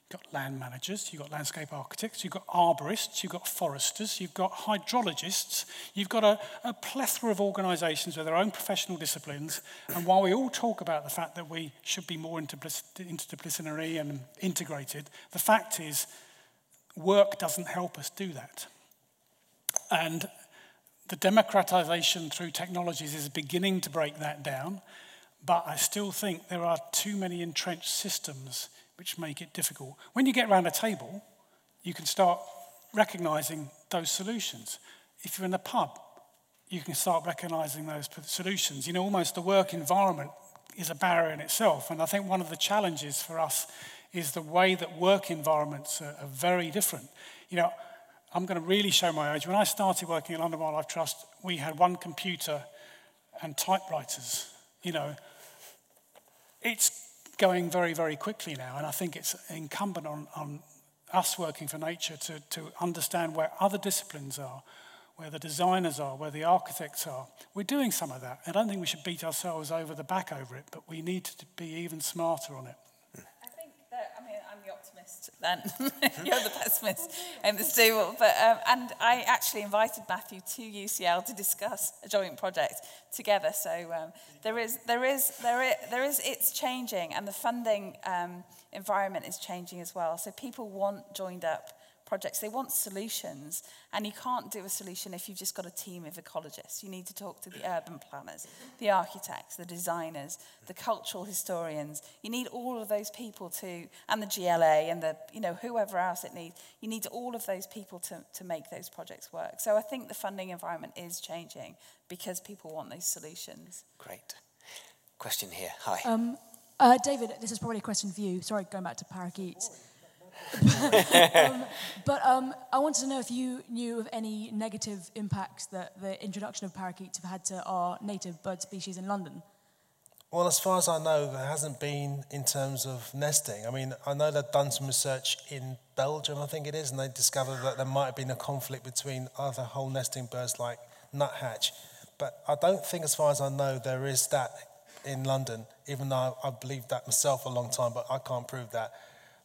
you've got land managers, you've got landscape architects, you've got arborists, you've got foresters, you've got hydrologists, you've got a, a plethora of organisations with their own professional disciplines. And while we all talk about the fact that we should be more interdisciplinary and integrated, the fact is work doesn't help us do that. And the democratization through technologies is beginning to break that down, but I still think there are too many entrenched systems which make it difficult. When you get around a table, you can start recognizing those solutions. If you're in a pub, you can start recognizing those solutions. You know, almost the work environment is a barrier in itself. And I think one of the challenges for us is the way that work environments are, are very different. You know, I'm going to really show my age. When I started working at London Wildlife Trust, we had one computer and typewriters. You know, it's going very, very quickly now, and I think it's incumbent on, on us working for nature to, to understand where other disciplines are, where the designers are, where the architects are. We're doing some of that. I don't think we should beat ourselves over the back over it, but we need to be even smarter on it then you're the pessimist in this table. But um, and I actually invited Matthew to UCL to discuss a joint project together. So um, there is there is there is there is it's changing, and the funding um, environment is changing as well. So people want joined up projects. They want solutions, and you can't do a solution if you've just got a team of ecologists. You need to talk to the urban planners, the architects, the designers, the cultural historians. You need all of those people to, and the GLA and the, you know, whoever else it needs. You need all of those people to, to make those projects work. So I think the funding environment is changing because people want those solutions. Great. Question here. Hi. Um, uh, David, this is probably a question for you. Sorry, going back to parakeets um, but um, I wanted to know if you knew of any negative impacts that the introduction of parakeets have had to our native bird species in London. Well, as far as I know, there hasn't been in terms of nesting. I mean, I know they've done some research in Belgium, I think it is, and they discovered that there might have been a conflict between other hole nesting birds like nuthatch. But I don't think, as far as I know, there is that in London, even though I, I believed that myself a long time, but I can't prove that.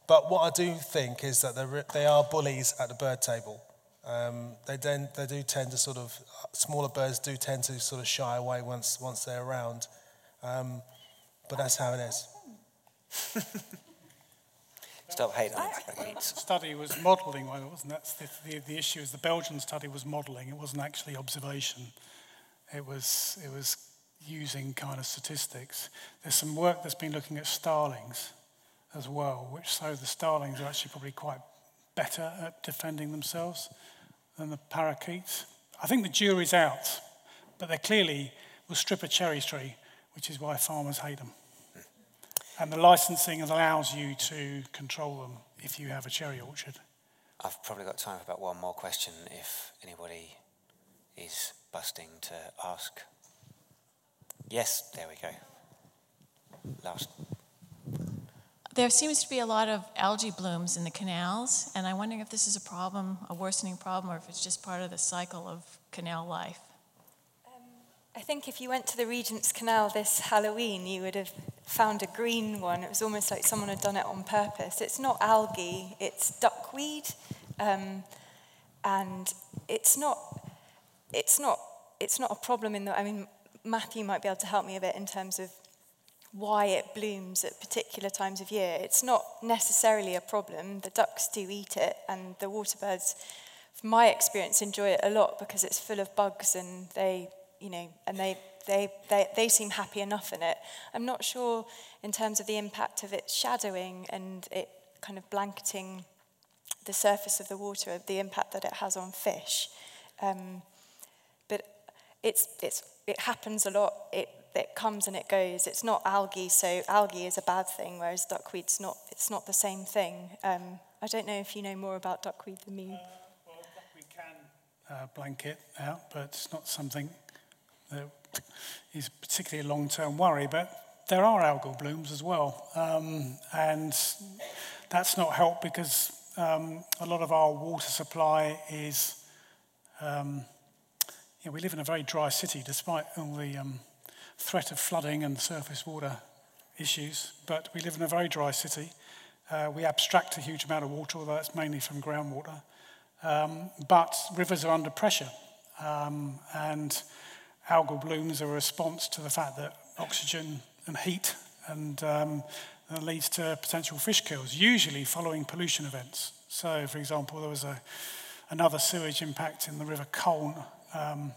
But what I do think is that they are bullies at the bird table. Um, they, then, they do tend to sort of, smaller birds do tend to sort of shy away once, once they're around. Um, but that's how it is. Stop hating on The study was modelling, well, wasn't that the, the, the issue is the Belgian study was modelling, it wasn't actually observation. It was, it was using kind of statistics. There's some work that's been looking at starlings as well, which so the starlings are actually probably quite better at defending themselves than the parakeets. I think the jury's out, but they clearly will strip a cherry tree, which is why farmers hate them. And the licensing allows you to control them if you have a cherry orchard. I've probably got time for about one more question if anybody is busting to ask. Yes, there we go. Last. There seems to be a lot of algae blooms in the canals, and I'm wondering if this is a problem, a worsening problem, or if it's just part of the cycle of canal life. Um, I think if you went to the Regent's Canal this Halloween, you would have found a green one. It was almost like someone had done it on purpose. It's not algae, it's duckweed, um, and it's not, it's not, it's not a problem in the. I mean, Matthew might be able to help me a bit in terms of why it blooms at particular times of year. It's not necessarily a problem. The ducks do eat it, and the waterbirds, from my experience, enjoy it a lot because it's full of bugs and they, you know, and they, they, they, they seem happy enough in it. I'm not sure in terms of the impact of it shadowing and it kind of blanketing the surface of the water, the impact that it has on fish. Um, but it's, it's, it happens a lot. It that comes and it goes. It's not algae, so algae is a bad thing, whereas duckweed's not. It's not the same thing. Um, I don't know if you know more about duckweed than me. Uh, well, duckweed can uh, blanket out, but it's not something that is particularly a long-term worry. But there are algal blooms as well, um, and that's not helped because um, a lot of our water supply is. Um, you know, we live in a very dry city, despite all the um, threat of flooding and surface water issues. But we live in a very dry city. Uh, we abstract a huge amount of water, although it's mainly from groundwater. Um, but rivers are under pressure, um, and algal blooms are a response to the fact that oxygen and heat and um, leads to potential fish kills, usually following pollution events. So, for example, there was a, another sewage impact in the River Colne um,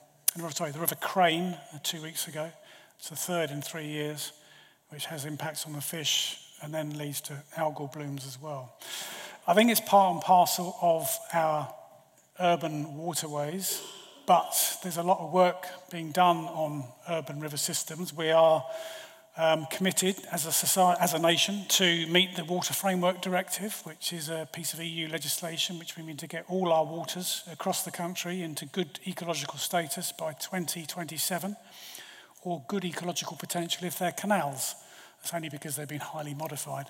sorry, the River Crane uh, two weeks ago. It's the third in three years, which has impacts on the fish and then leads to algal blooms as well. I think it's part and parcel of our urban waterways, but there's a lot of work being done on urban river systems. We are um, committed as a, society, as a nation to meet the Water Framework Directive, which is a piece of EU legislation which we mean to get all our waters across the country into good ecological status by 2027, or good ecological potential if they're canals. That's only because they've been highly modified.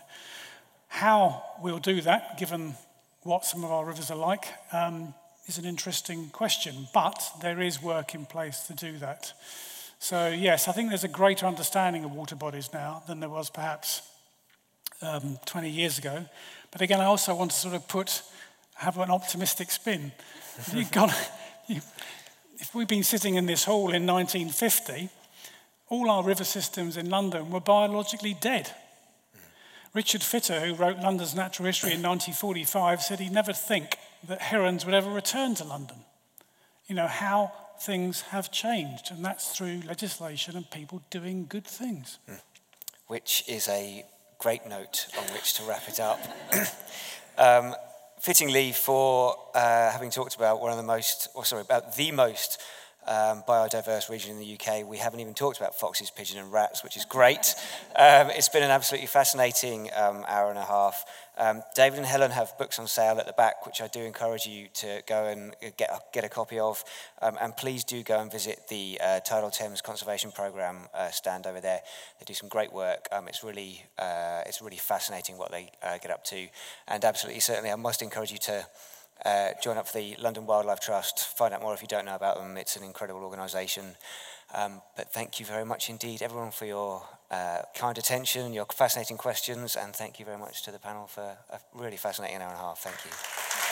How we'll do that, given what some of our rivers are like, um, is an interesting question, but there is work in place to do that. So, yes, I think there's a greater understanding of water bodies now than there was perhaps um, 20 years ago. But again, I also want to sort of put, have an optimistic spin. You've got, you, if we've been sitting in this hall in 1950, all our river systems in London were biologically dead. Richard Fitter, who wrote London's Natural History in 1945, said he'd never think that herons would ever return to London. You know, how things have changed, and that's through legislation and people doing good things. Which is a great note on which to wrap it up. um, fittingly, for uh, having talked about one of the most, or sorry, about the most um, biodiverse region in the UK. We haven't even talked about foxes, pigeons, and rats, which is great. Um, it's been an absolutely fascinating um, hour and a half. Um, David and Helen have books on sale at the back, which I do encourage you to go and get a, get a copy of. Um, and please do go and visit the uh, Tidal Thames Conservation Programme uh, stand over there. They do some great work. Um, it's really uh, it's really fascinating what they uh, get up to. And absolutely, certainly, I must encourage you to uh, join up for the London Wildlife Trust. Find out more if you don't know about them. It's an incredible organisation. Um, but thank you very much indeed, everyone, for your uh, kind attention, your fascinating questions, and thank you very much to the panel for a really fascinating hour and a half. Thank you.